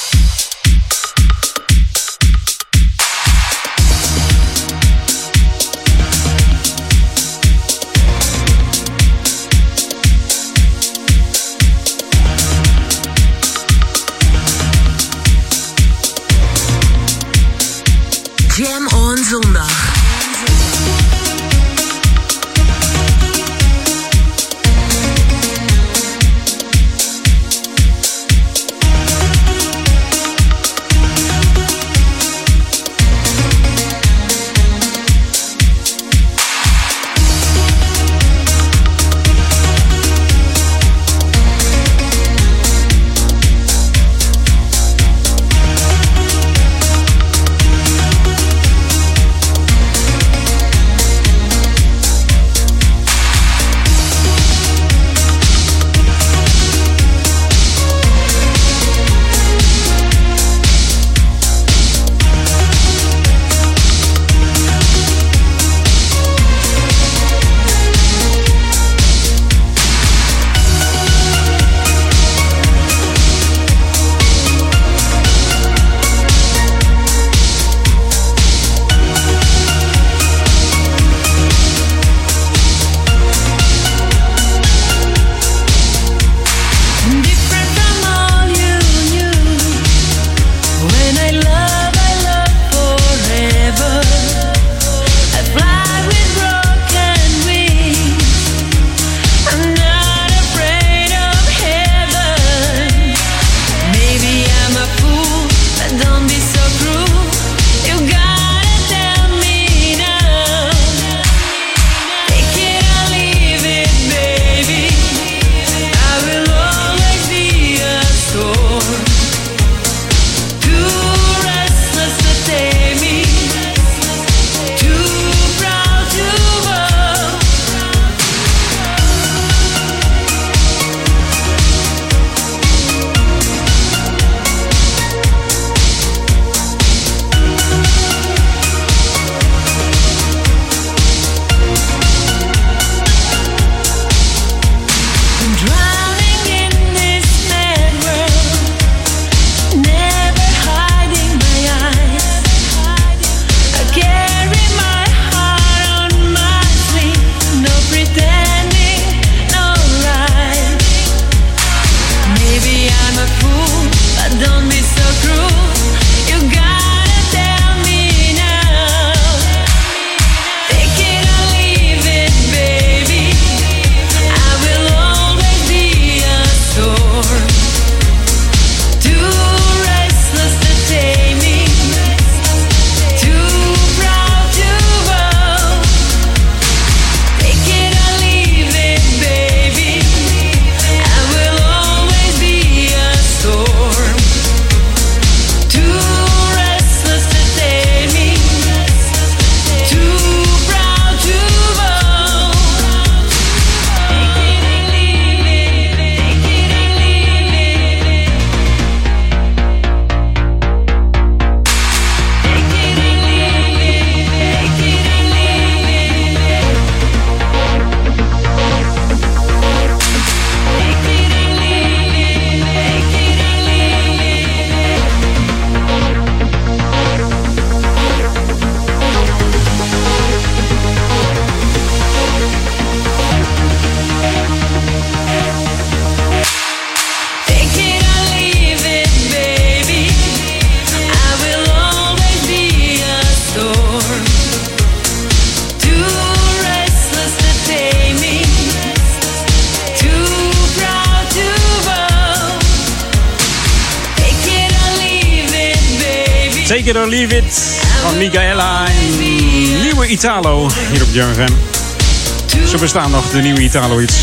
staan nog, de nieuwe Italoids.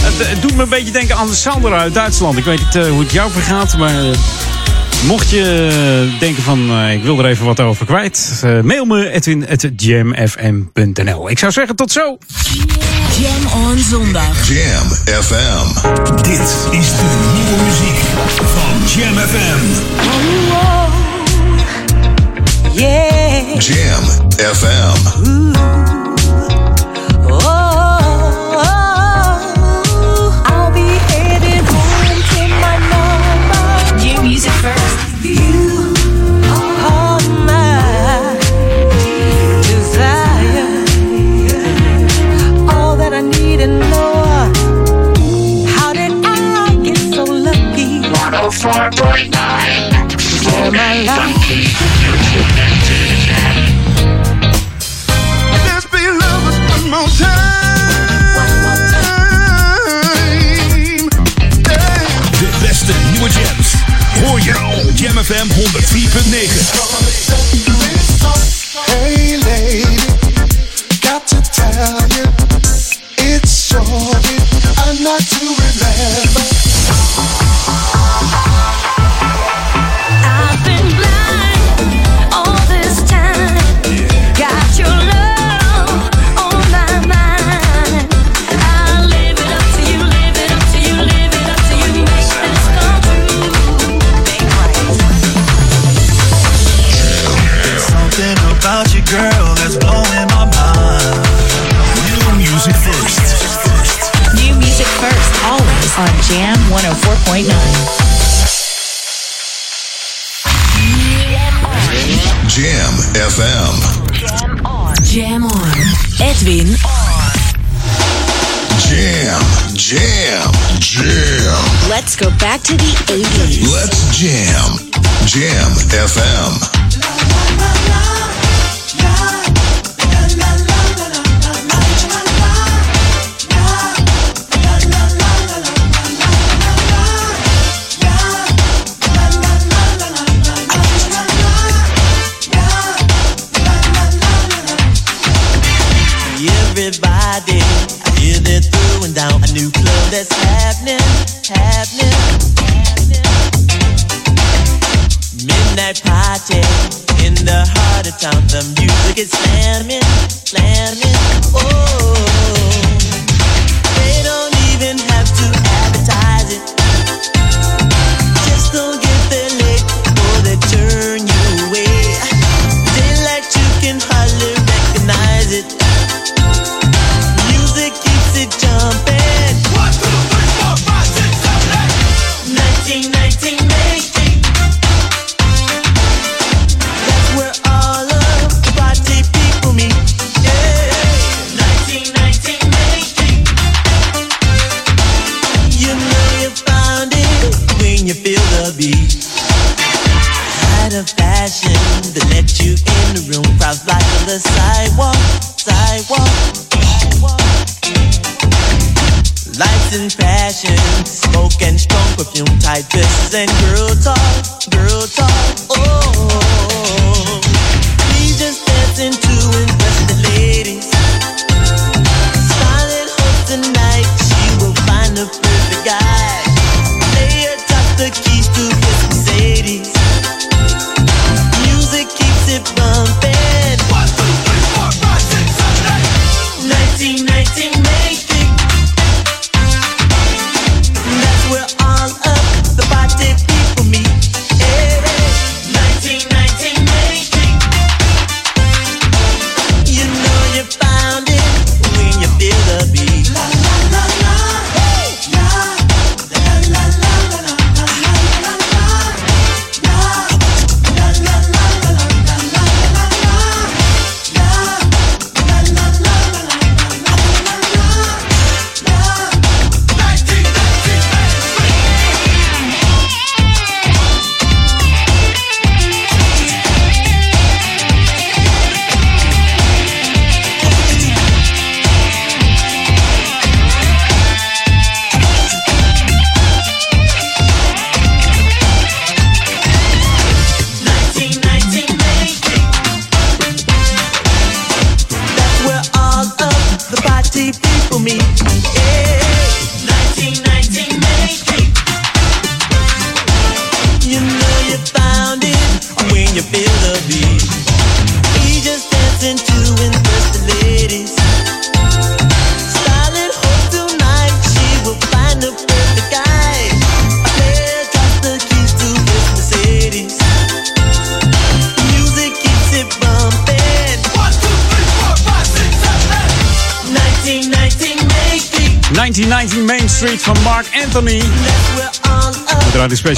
Het, het, doet me een beetje denken aan de Sandra uit Duitsland. Ik weet niet eh, hoe het jou vergaat, maar... Eh, mocht je denken van, ik wil er even wat over kwijt... mail me edwin.jamfm.nl. Ik zou zeggen, tot zo! Jam on zondag. Jam FM. Dit is de nieuwe muziek van Jam FM. Oh, oh, oh. Yeah. Jam FM.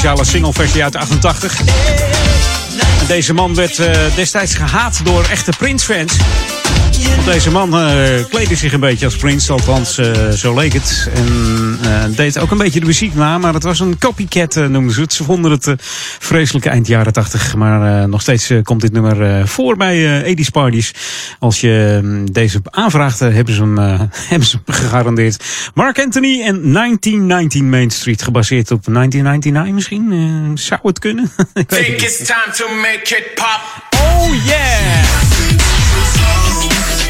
Speciale singleversie uit 88. En deze man werd eh, destijds gehaat door echte Prince-fans. Want deze man eh kleedde zich een beetje als Prince, althans eh, zo leek het. En eh, deed ook een beetje de muziek na, maar het was een copycat noemden ze het. Ze vonden het vreselijke eind jaren 80. Maar nog steeds komt dit nummer voor bij 80s parties. Als je mm, deze aanvraagt, hebben, ze hem, hebben ze hem gegarandeerd. Mark Anthony en 1919 Main Street, gebaseerd op 1999 misschien. Zou het kunnen? Think it's time to make it pop. Oh yeah!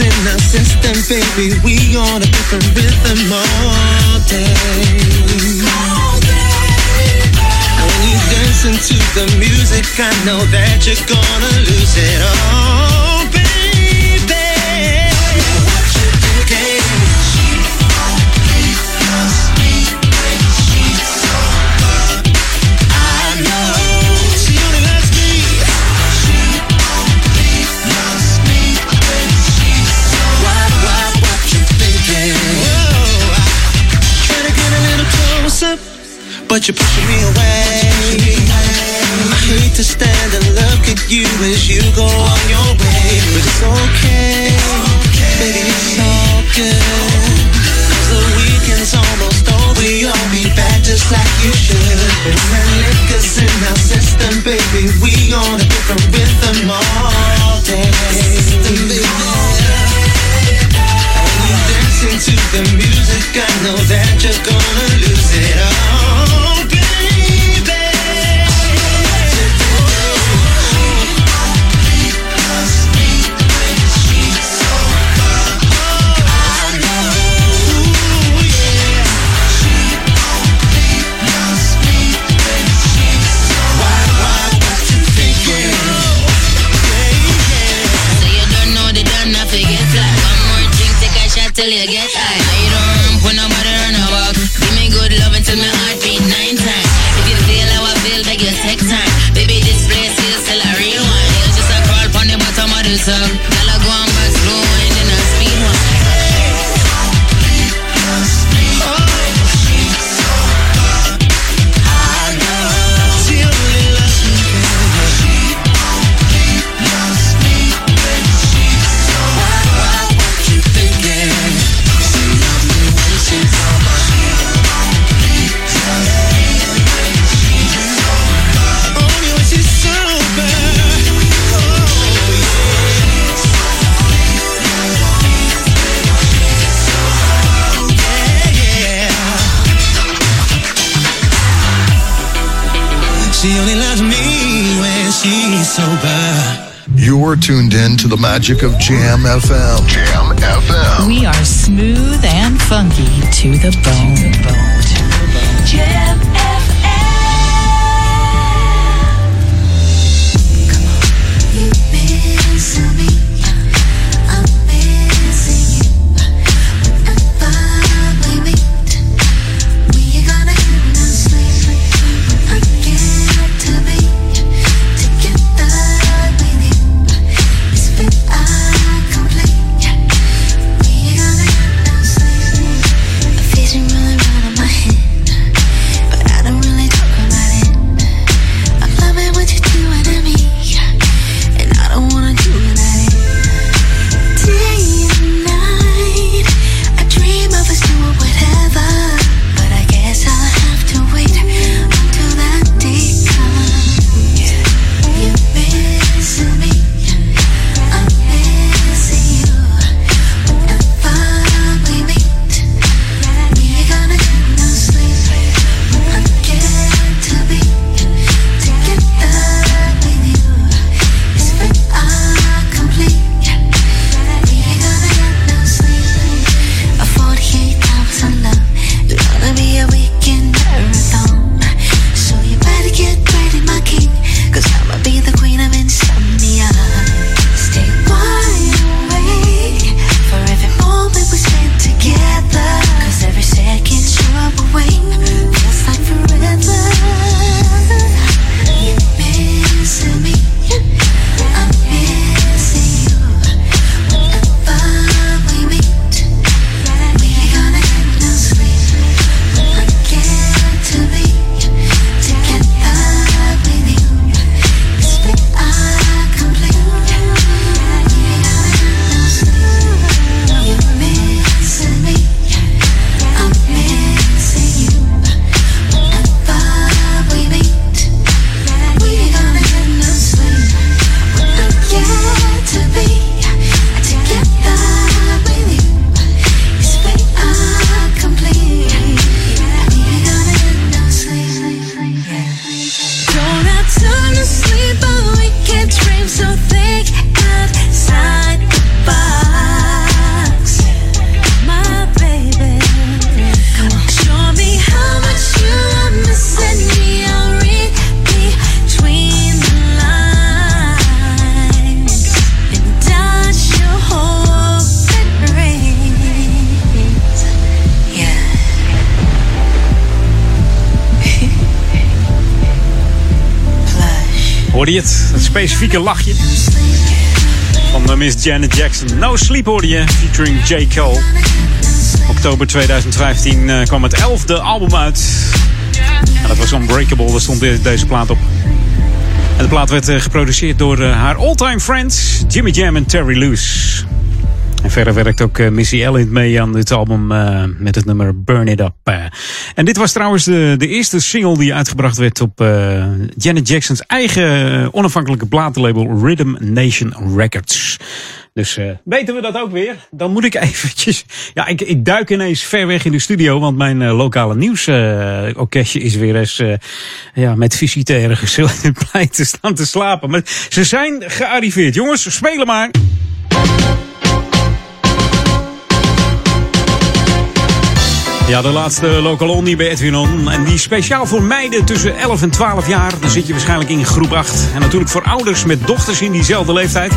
in our system, baby, we on a different rhythm all day. And when you dancing to the music, I know that you're gonna lose it all, but you're pushing me away. I hate to stand and look at you as you go on your way, but it's okay, baby, it's all good. the weekend's almost over, you'll be back just like you should. When that liquor's in our system, baby, we on a different rhythm all day. Dancing to the music, I know that you're gonna lose it all, till you get high. You don't run, put nobody run about. Give me good love until my heart beat nine times. If you feel how I feel, take your take time. Baby, this place feels still a real one. You just a crawl on the bottom of the tub. Tuned in to the magic of Jam FM. Jam FM. We are smooth and funky to the bone. Jam Vision running around in my head. Specifieke lachje van eh, Miss Janet Jackson. No Sleep hoorde je, featuring J. Cole. Oktober 2015 eh, kwam het elfde album uit. En dat was Unbreakable, daar stond de- deze plaat op. En de plaat werd eh, geproduceerd door haar all-time friends Jimmy Jam en Terry Lewis. En verder werkt ook Missy Elliott mee aan dit album met het nummer Burn It Up. En dit was trouwens de, de eerste single die uitgebracht werd op eh, Janet Jackson's eigen eh, onafhankelijke platenlabel Rhythm Nation Records. Dus eh, weten we dat ook weer? Dan moet ik eventjes... Ja, ik, ik duik ineens ver weg in de studio, want mijn lokale nieuwsorkestje is weer eens ja, met visite ergens in het plein te staan te slapen. Maar ze zijn gearriveerd. Jongens, spelen maar. Ja, de laatste local only bij Edwin On. En die speciaal voor meiden tussen 11 en 12 jaar. Dan zit je waarschijnlijk in groep 8. En natuurlijk voor ouders met dochters in diezelfde leeftijd.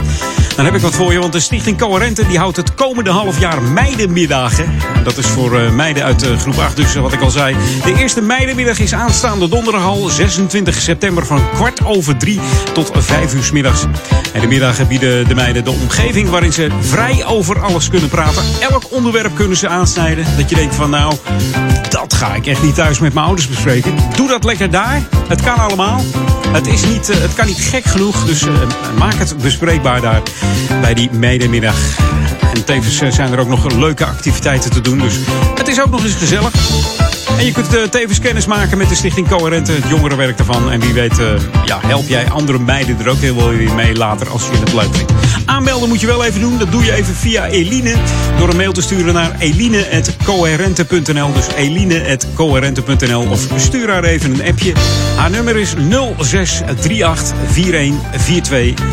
Dan heb ik wat voor je, want de Stichting Coherente die houdt het komende half jaar meidenmiddagen. En dat is voor eh, meiden uit eh, groep 8, dus wat ik al zei. De eerste meidenmiddag is aanstaande donderdag al 26 september van kwart over drie tot vijf uur middags. En de middagen bieden de meiden de omgeving waarin ze vrij over alles kunnen praten. Elk onderwerp kunnen ze aansnijden. Dat je denkt van nou, dat ga ik echt niet thuis met mijn ouders bespreken. Doe dat lekker daar. Het kan allemaal. Het, is niet, eh, het kan niet gek genoeg, dus maak het bespreekbaar daar bij die meidenmiddag. En tevens eh, zijn er ook nog leuke activiteiten te doen. Dus het is ook nog eens gezellig. En je kunt eh, tevens kennis maken met de Stichting Coherente, het jongerenwerk ervan. En wie weet, eh, ja, help jij andere meiden er ook heel weer mee later als je het leuk vindt. Aanmelden moet je wel even doen. Dat doe je even via Eline. Door een mail te sturen naar eline.coherente.nl. Dus eline.coherente.nl. Of stuur haar even een appje. Haar nummer is 0638 4142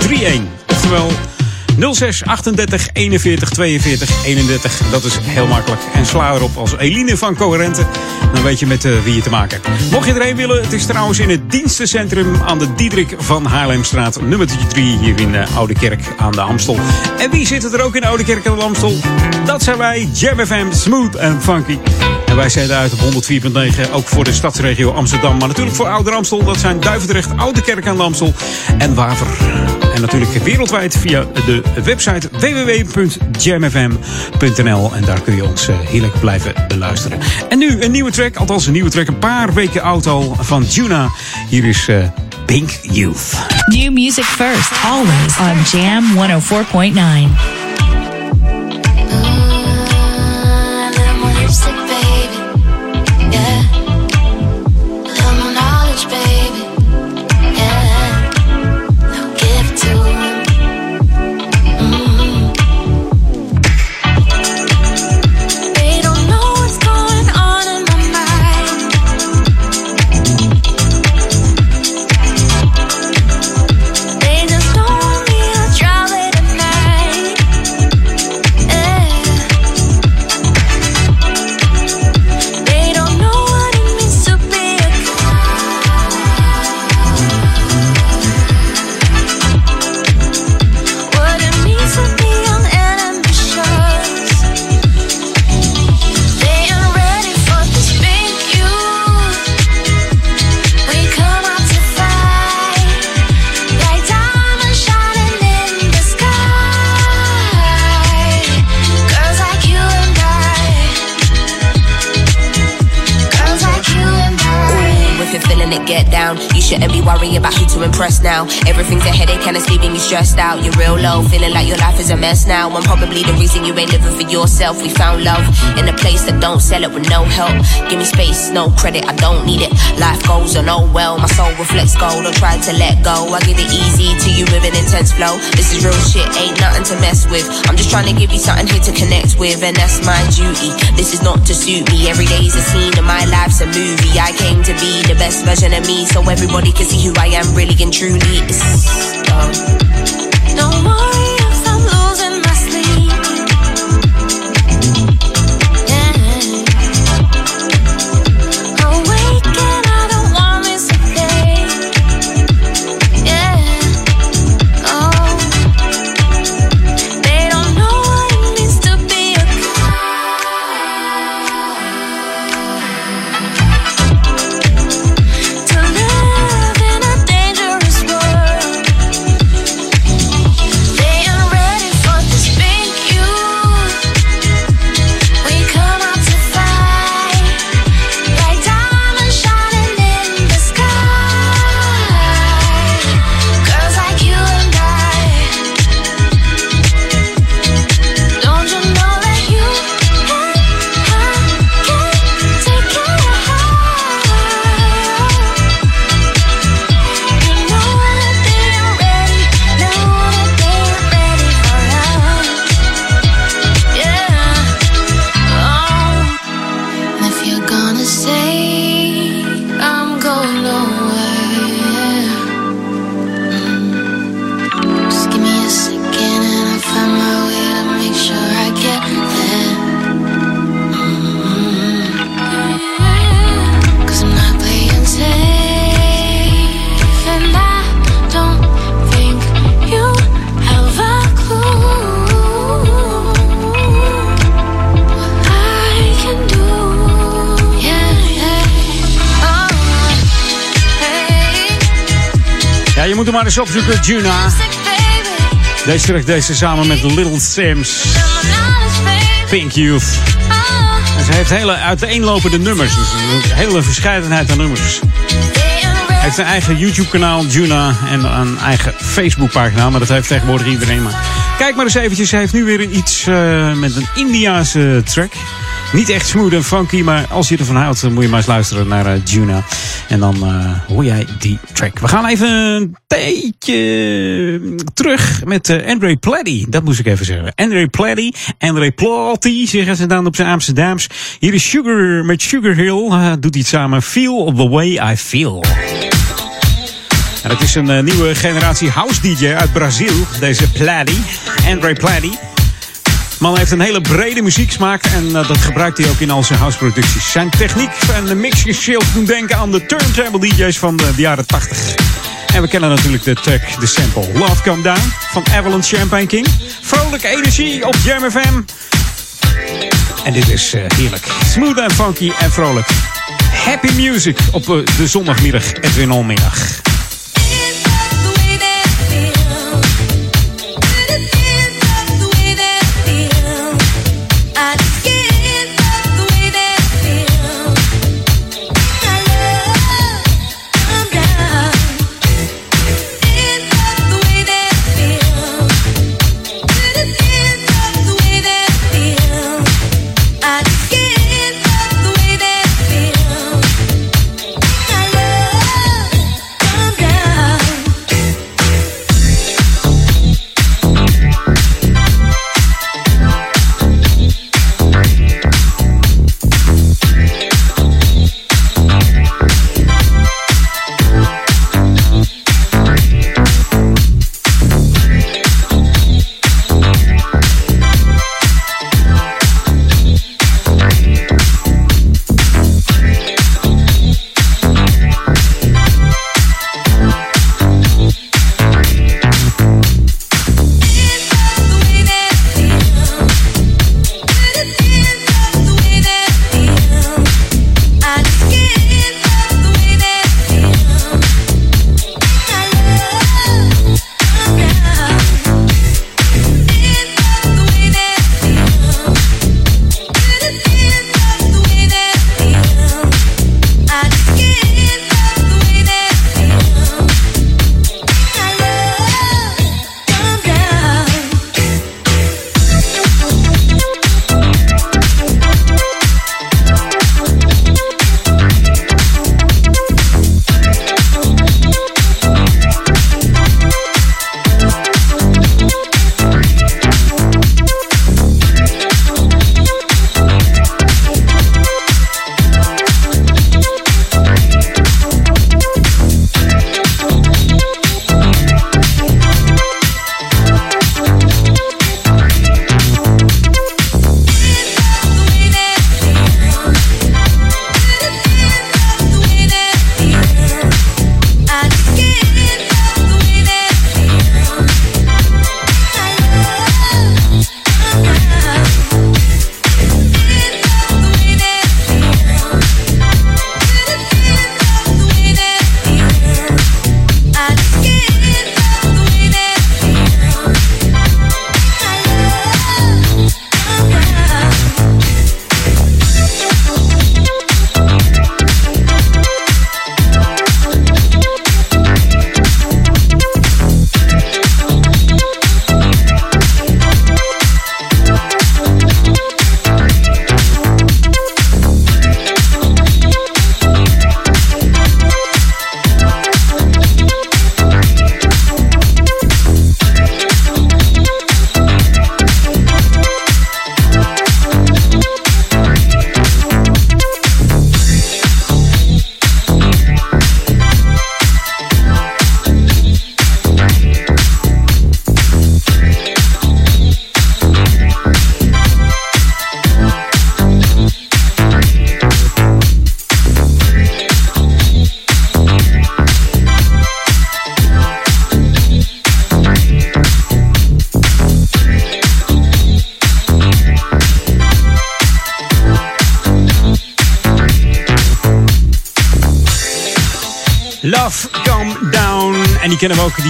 31. Oftewel 06 38 41 42 31. Dat is heel makkelijk. En sla erop als Eline van Coherente. Dan weet je met eh, wie je te maken hebt. Mocht je erheen willen, het is trouwens in het dienstencentrum aan de Diederik van Haarlemstraat. Nummer 3 hier in uh, Oude Kerk aan de Amstel. En wie zit er ook in Oude Kerk aan de Amstel? Dat zijn wij, Jam FM, Smooth en Funky. En wij zenden uit op 104.9, ook voor de stadsregio Amsterdam. Maar natuurlijk voor Ouder Amstel, dat zijn Duivendrecht, Oude Kerk aan de Amstel en Waver. En natuurlijk wereldwijd via de website www.jamfm.nl. En daar kun je ons eh, heerlijk blijven beluisteren. En nu een nieuwe track, althans een nieuwe track, een paar weken oud van Juna. Hier is eh, Pink Youth. New music first, always on Jam 104.9. shouldn't be worrying about who to impress now. Everything's a headache and it's leaving you stressed out. You're real low, feeling like your life is a mess now. I'm probably the reason you ain't living for yourself. We found love in a place that don't sell it with no help. Give me space, no credit, I don't need it. Life goes on, oh well. My soul reflects gold. Don't try to let go. I give it easy to you with an intense flow. This is real shit, ain't nothing to mess with. I'm just trying to give you something here to connect with, and that's my duty. This is not to suit me. Every day's a scene and my life's a movie. I came to be the best version of me, so everybody can see who I am really and truly. Um, Don't worry eens opzoeken, Juna. Deze track deze samen met Little Sims. Pink Youth. En ze heeft hele uiteenlopende nummers. Dus een hele verscheidenheid aan nummers. Heeft een eigen YouTube-kanaal, Juna. En een eigen Facebook-pagina. Maar dat heeft tegenwoordig iedereen. Maar kijk maar eens eventjes. Hij heeft nu weer iets eh, met een Indiaanse track. Niet echt smooth en funky, maar als je ervan houdt, dan moet je maar eens luisteren naar eh, Juna. En dan eh, hoor jij die track. We gaan even een tijdje terug met eh, Andre Pladdy. Dat moest ik even zeggen. Andre Pladdy, Andre Pladdy, zeggen ze dan op zijn Amsterdams. Hier is Sugar met Sugar Hill. eh, doet het samen. Feel the way I feel. Het is een eh, nieuwe generatie house DJ uit Brazil. Deze Pladdy, Andre Pladdy. Man heeft een hele brede muzieksmaak en eh, dat gebruikt hij ook in al zijn houseproducties. Zijn techniek en de mixing doen denken aan de turntable DJ's van de, jaren 80. En we kennen natuurlijk de track, de sample Love Come Down van Avalanche Champagne King. Vrolijke energie op Jam FM. En dit is eh, heerlijk. Smooth en funky en vrolijk. Happy music op eh, de zondagmiddag, Edwin Olmiddag.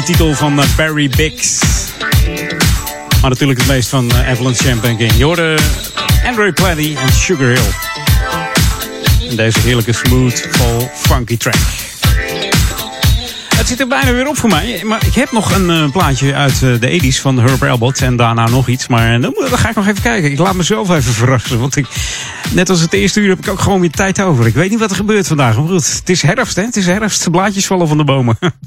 Titel van eh, Barry Biggs. Maar natuurlijk het meest van Evelyn Champagne King. Je hoorde Andre Pladdy en Sugar Hill. En deze heerlijke smooth, vol, funky track. Het zit er bijna weer op voor mij. Maar ik heb nog een plaatje uit uh, de 80s van Herb Albert. En daarna nog iets. Maar dan, dan, ga ik nog even kijken. Ik laat mezelf even verrassen. Want ik, net als het eerste uur heb ik ook gewoon weer tijd over. Ik weet niet wat er gebeurt vandaag. Maar goed, het is herfst hè. Het is herfst. De blaadjes vallen van de bomen.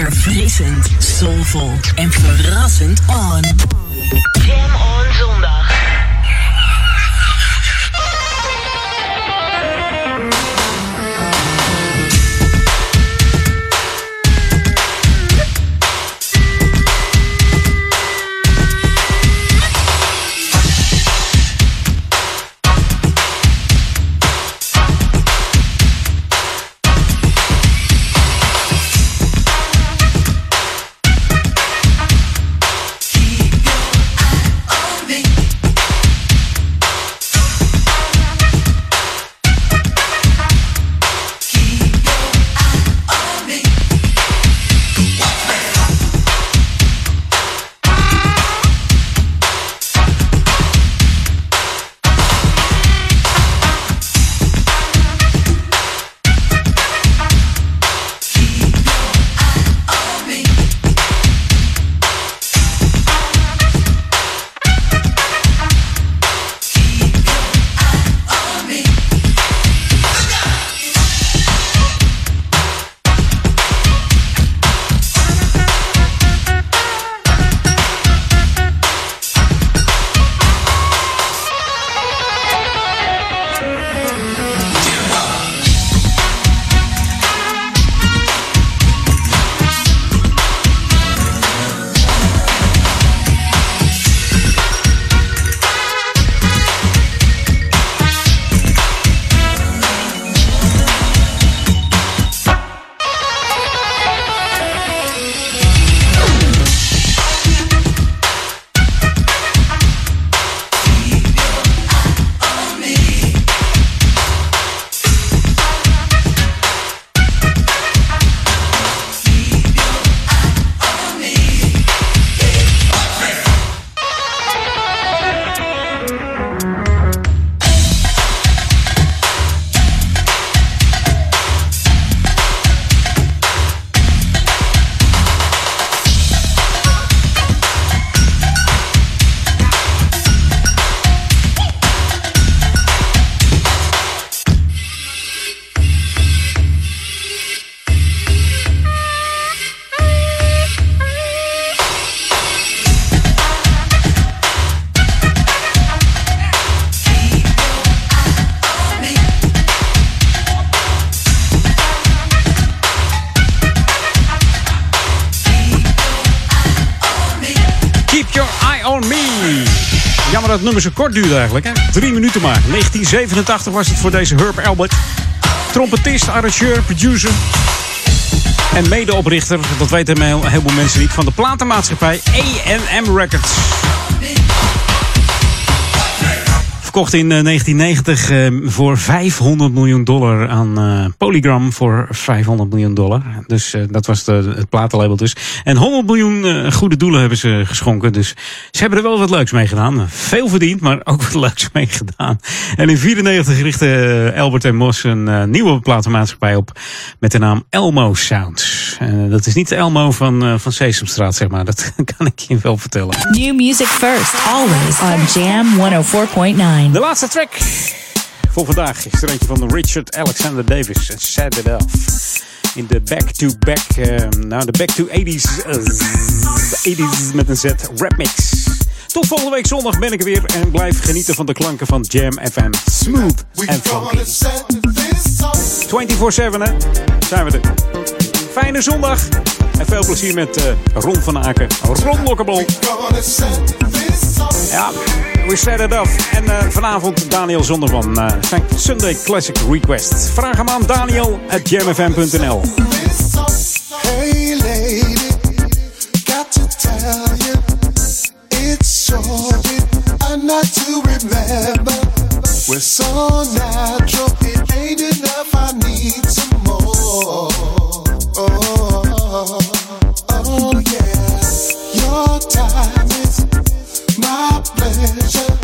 Verfrissend, soulvol en verrassend on. Nummer zo kort duurde eigenlijk. Hè? Drie minuten maar. 1987 was het voor deze Herb Albert. Trompetist, arrangeur, producer. En medeoprichter, dat weten heel veel mensen niet, van de platenmaatschappij A&M Records. Verkocht in 1990 uh, voor 500 miljoen dollar aan uh, Polygram voor 500 miljoen dollar. Dus dat was de, het platenlabel dus. En 100 miljoen goede doelen hebben ze geschonken. Dus ze hebben er wel wat leuks mee gedaan. Veel verdiend, maar ook wat leuks mee gedaan. En in 94 richtte Albert en Moss een nieuwe platenmaatschappij op met de naam Elmo Sound. dat is niet de Elmo van, van Sesamstraat, zeg maar. Dat kan ik je wel vertellen. New music first, always on Jam 104.9. De laatste track voor vandaag is er eentje van Richard Alexander Davis. En Set It Off. In de back-to-back, uh, nou de back-to-80s, uh, 80s met een Z rap mix. Tot volgende week zondag ben ik er weer en blijf genieten van de klanken van Jam FM. Smooth en funky. 24-7 hè, zijn we er. Fijne zondag en veel plezier met uh, Ron van Aken. Ron Lokkebol. Ja, we set it up. En uh, vanavond Daniel Zondervan. Uh, zijn Sunday Classic Request. Vraag hem aan Daniel at jamfm.nl. Hey lady, got to tell you, it's short, I'm not to remember. We're so natural, pleasure.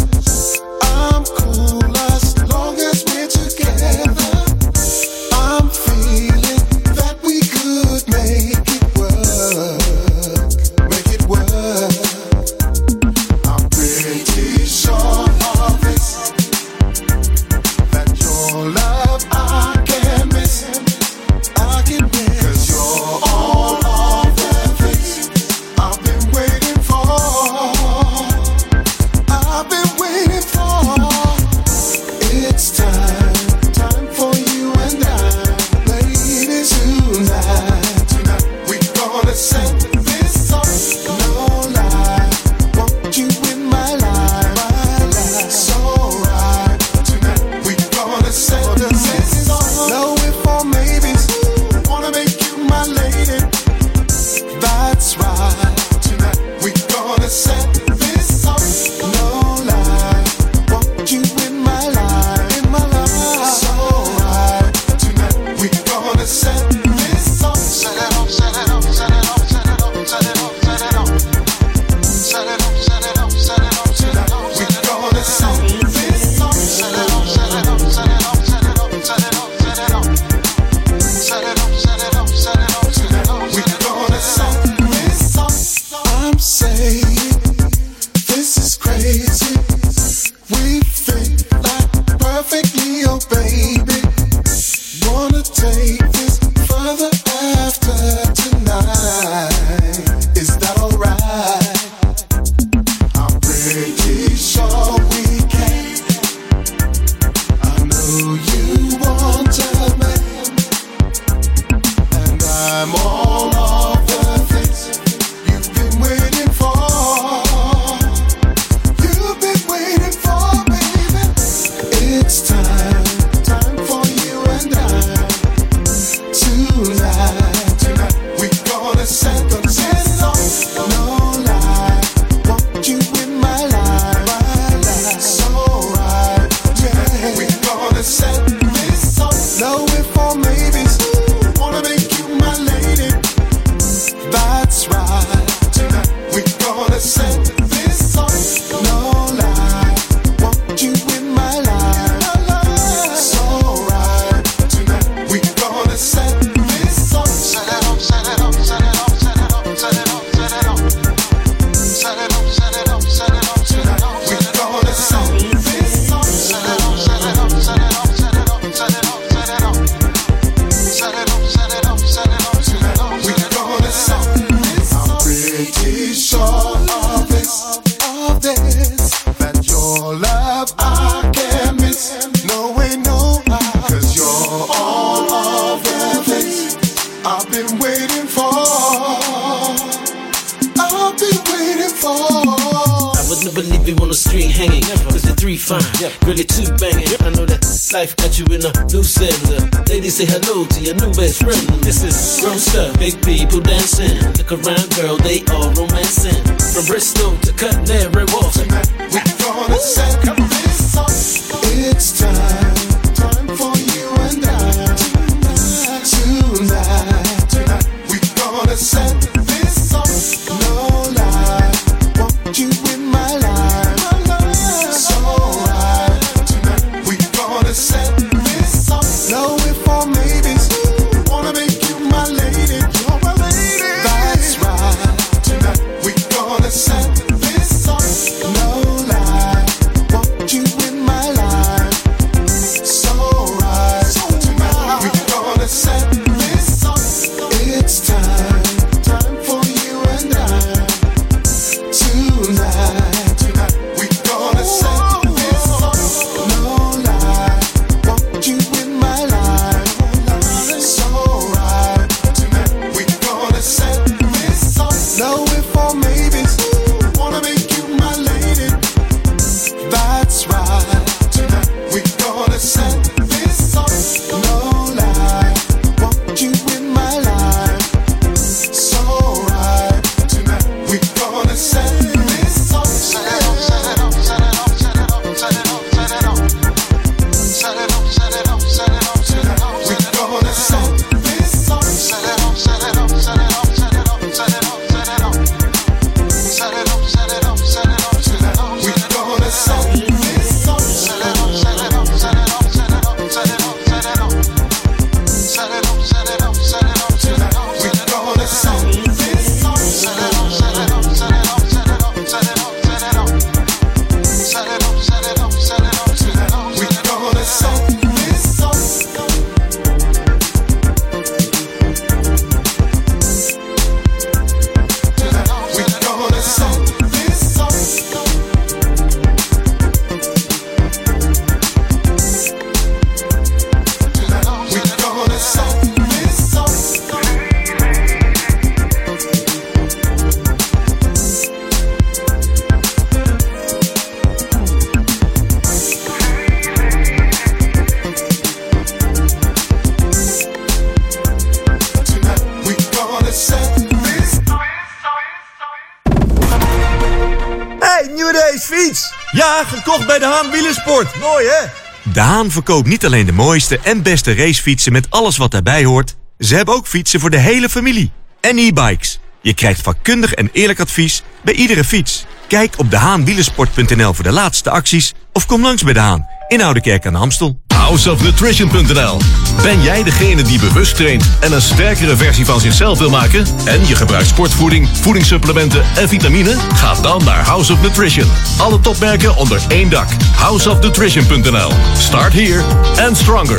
Mooi hè? De Haan verkoopt niet alleen de mooiste en beste racefietsen met alles wat daarbij hoort. Ze hebben ook fietsen voor de hele familie. En e-bikes. Je krijgt vakkundig en eerlijk advies bij iedere fiets. Kijk op dehaanwielersport.nl voor de laatste acties of kom langs bij De Haan in Oudekerk aan de Amstel. Houseofnutrition.nl Ben jij degene die bewust traint en een sterkere versie van zichzelf wil maken? En je gebruikt sportvoeding, voedingssupplementen en vitamine? Ga dan naar House of Nutrition. Alle topmerken onder één dak. Houseofnutrition.nl Start here and stronger.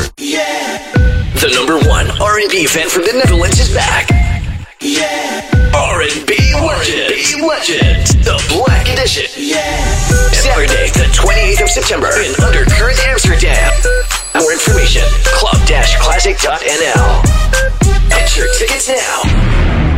The number one R&B fan from the Netherlands is back. R&B legend. legend. The Black Edition. Saturday, the 28th of September in Undercurrent, Amsterdam. More information, club-classic.nl. Get your tickets now.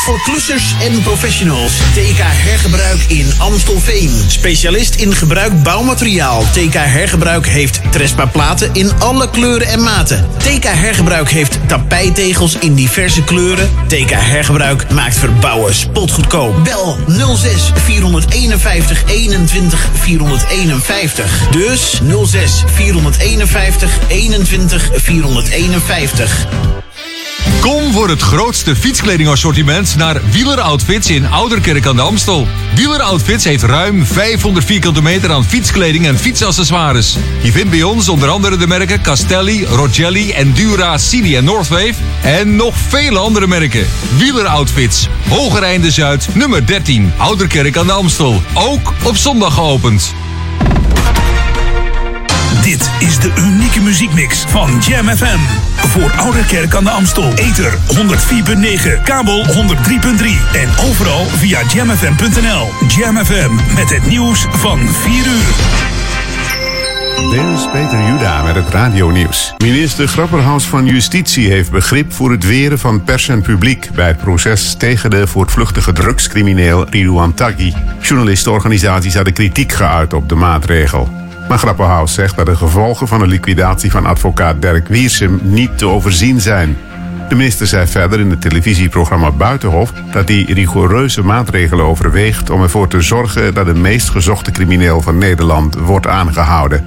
Voor klussers en professionals. TK Hergebruik in Amstelveen. Specialist in gebruik bouwmateriaal. TK Hergebruik heeft Trespa platen in alle kleuren en maten. TK Hergebruik heeft tapijtegels in diverse kleuren. TK Hergebruik maakt verbouwen spotgoedkoop. Bel 06 451 21 451. Dus 06 451 21 451. Kom voor het grootste fietskledingassortiment naar Wieler Outfits in Ouderkerk aan de Amstel. Wieler Outfits heeft ruim 500 vierkante meter aan fietskleding en fietsaccessoires. Je vindt bij ons onder andere de merken Castelli, Rogelli, Endura, Cini en Northwave. En nog vele andere merken. Wieler Outfits, Hogereinde Zuid, nummer 13, Ouderkerk aan de Amstel. Ook op zondag geopend. Dit is de unieke muziekmix van Jam FM. Voor Ouderkerk aan de Amstel. Ether 104.9, kabel 103.3 en overal via jamfm.nl. Jam FM met het nieuws van 4 uur. Dit is Peter Juda met het radionieuws. Minister Grapperhaus van Justitie heeft begrip voor het weren van pers en publiek bij het proces tegen de voortvluchtige drugscrimineel Ridouan Taghi. Journalistenorganisaties hadden kritiek geuit op de maatregel. Maar Grapperhaus zegt dat de gevolgen van de liquidatie van advocaat Dirk Wiersum niet te overzien zijn. De minister zei verder in het televisieprogramma Buitenhof dat hij rigoureuze maatregelen overweegt om ervoor te zorgen dat de meest gezochte crimineel van Nederland wordt aangehouden.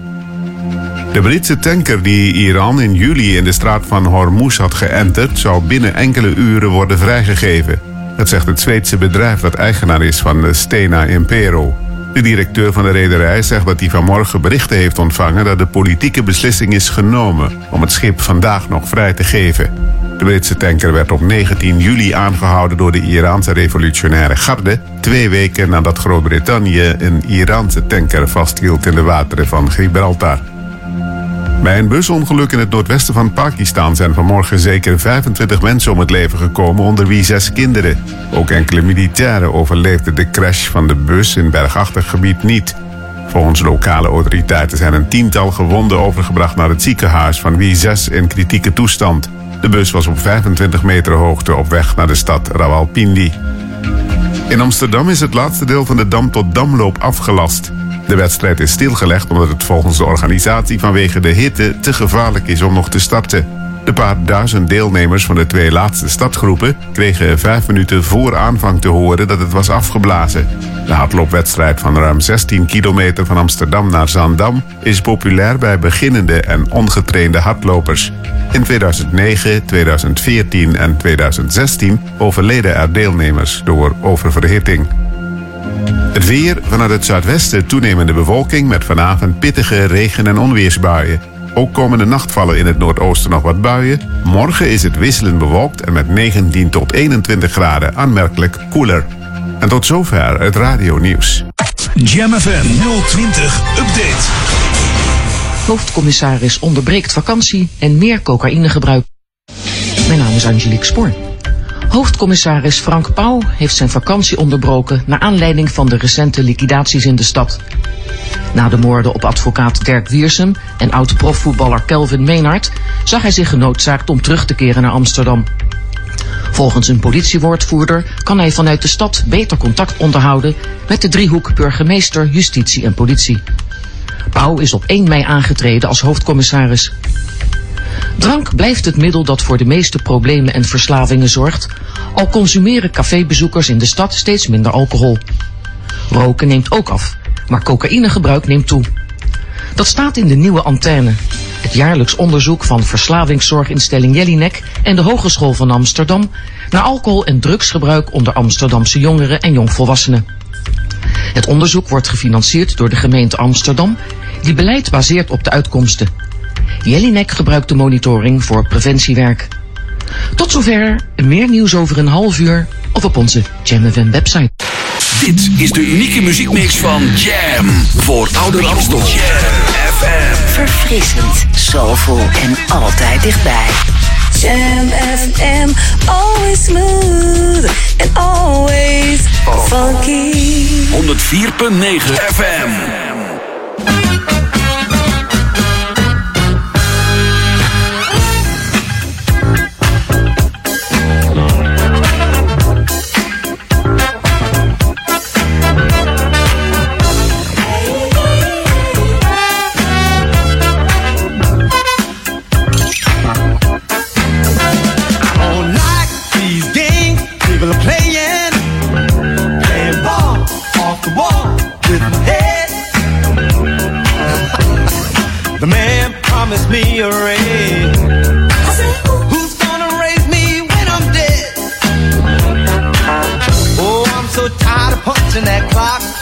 De Britse tanker die Iran in juli in de straat van Hormuz had geënterd, zou binnen enkele uren worden vrijgegeven. Dat zegt het Zweedse bedrijf dat eigenaar is van de Stena Impero. De directeur van de rederij zegt dat hij vanmorgen berichten heeft ontvangen dat de politieke beslissing is genomen om het schip vandaag nog vrij te geven. De Britse tanker werd op 19 juli aangehouden door de Iraanse revolutionaire garde, twee weken nadat Groot-Brittannië een Iraanse tanker vasthield in de wateren van Gibraltar. Bij een busongeluk in het noordwesten van Pakistan zijn vanmorgen zeker 25 mensen om het leven gekomen, onder wie zes kinderen. Ook enkele militairen overleefden de crash van de bus in bergachtig gebied niet. Volgens lokale autoriteiten zijn een tiental gewonden overgebracht naar het ziekenhuis, van wie zes in kritieke toestand. De bus was op 25 meter hoogte op weg naar de stad Rawalpindi. In Amsterdam is het laatste deel van de Dam tot Damloop afgelast. De wedstrijd is stilgelegd omdat het volgens de organisatie vanwege de hitte te gevaarlijk is om nog te starten. De paar duizend deelnemers van de twee laatste startgroepen kregen vijf minuten voor aanvang te horen dat het was afgeblazen. De hardloopwedstrijd van ruim 16 kilometer van Amsterdam naar Zaandam is populair bij beginnende en ongetrainde hardlopers. In 2009, 2014 en 2016 overleden er deelnemers door oververhitting. Het weer vanuit het zuidwesten toenemende bewolking met vanavond pittige regen- en onweersbuien. Ook komende nacht vallen in het noordoosten nog wat buien. Morgen is het wisselend bewolkt en met 19 tot 21 graden aanmerkelijk koeler. En tot zover het radio nieuws. Jam FM 020 Update. Hoofdcommissaris onderbreekt vakantie en meer cocaïnegebruik. Mijn naam is Angelique Spoor. Hoofdcommissaris Frank Pauw heeft zijn vakantie onderbroken naar aanleiding van de recente liquidaties in de stad. Na de moorden op advocaat Dirk Wiersum en oud-profvoetballer Kelvin Meenhard zag hij zich genoodzaakt om terug te keren naar Amsterdam. Volgens een politiewoordvoerder kan hij vanuit de stad beter contact onderhouden met de driehoek burgemeester, justitie en politie. Pauw is op 1 mei aangetreden als hoofdcommissaris. Drank blijft het middel dat voor de meeste problemen en verslavingen zorgt, al consumeren cafébezoekers in de stad steeds minder alcohol. Roken neemt ook af, maar cocaïnegebruik neemt toe. Dat staat in de nieuwe antenne, het jaarlijks onderzoek van verslavingszorginstelling Jellinek en de Hogeschool van Amsterdam naar alcohol- en drugsgebruik onder Amsterdamse jongeren en jongvolwassenen. Het onderzoek wordt gefinancierd door de gemeente Amsterdam, die beleid baseert op de uitkomsten. Jellinek gebruikt de monitoring voor preventiewerk. Tot zover, meer nieuws over een half uur of op onze Jam FM website. Dit is de unieke muziekmix van Jam voor Ouder Amstel. Jam FM. Verfrissend, soulful en altijd dichtbij. Jam FM, always smooth and always funky. 104.9 FM. The man promised me a raise. Who's gonna raise me when I'm dead? Oh, I'm so tired of punching that clock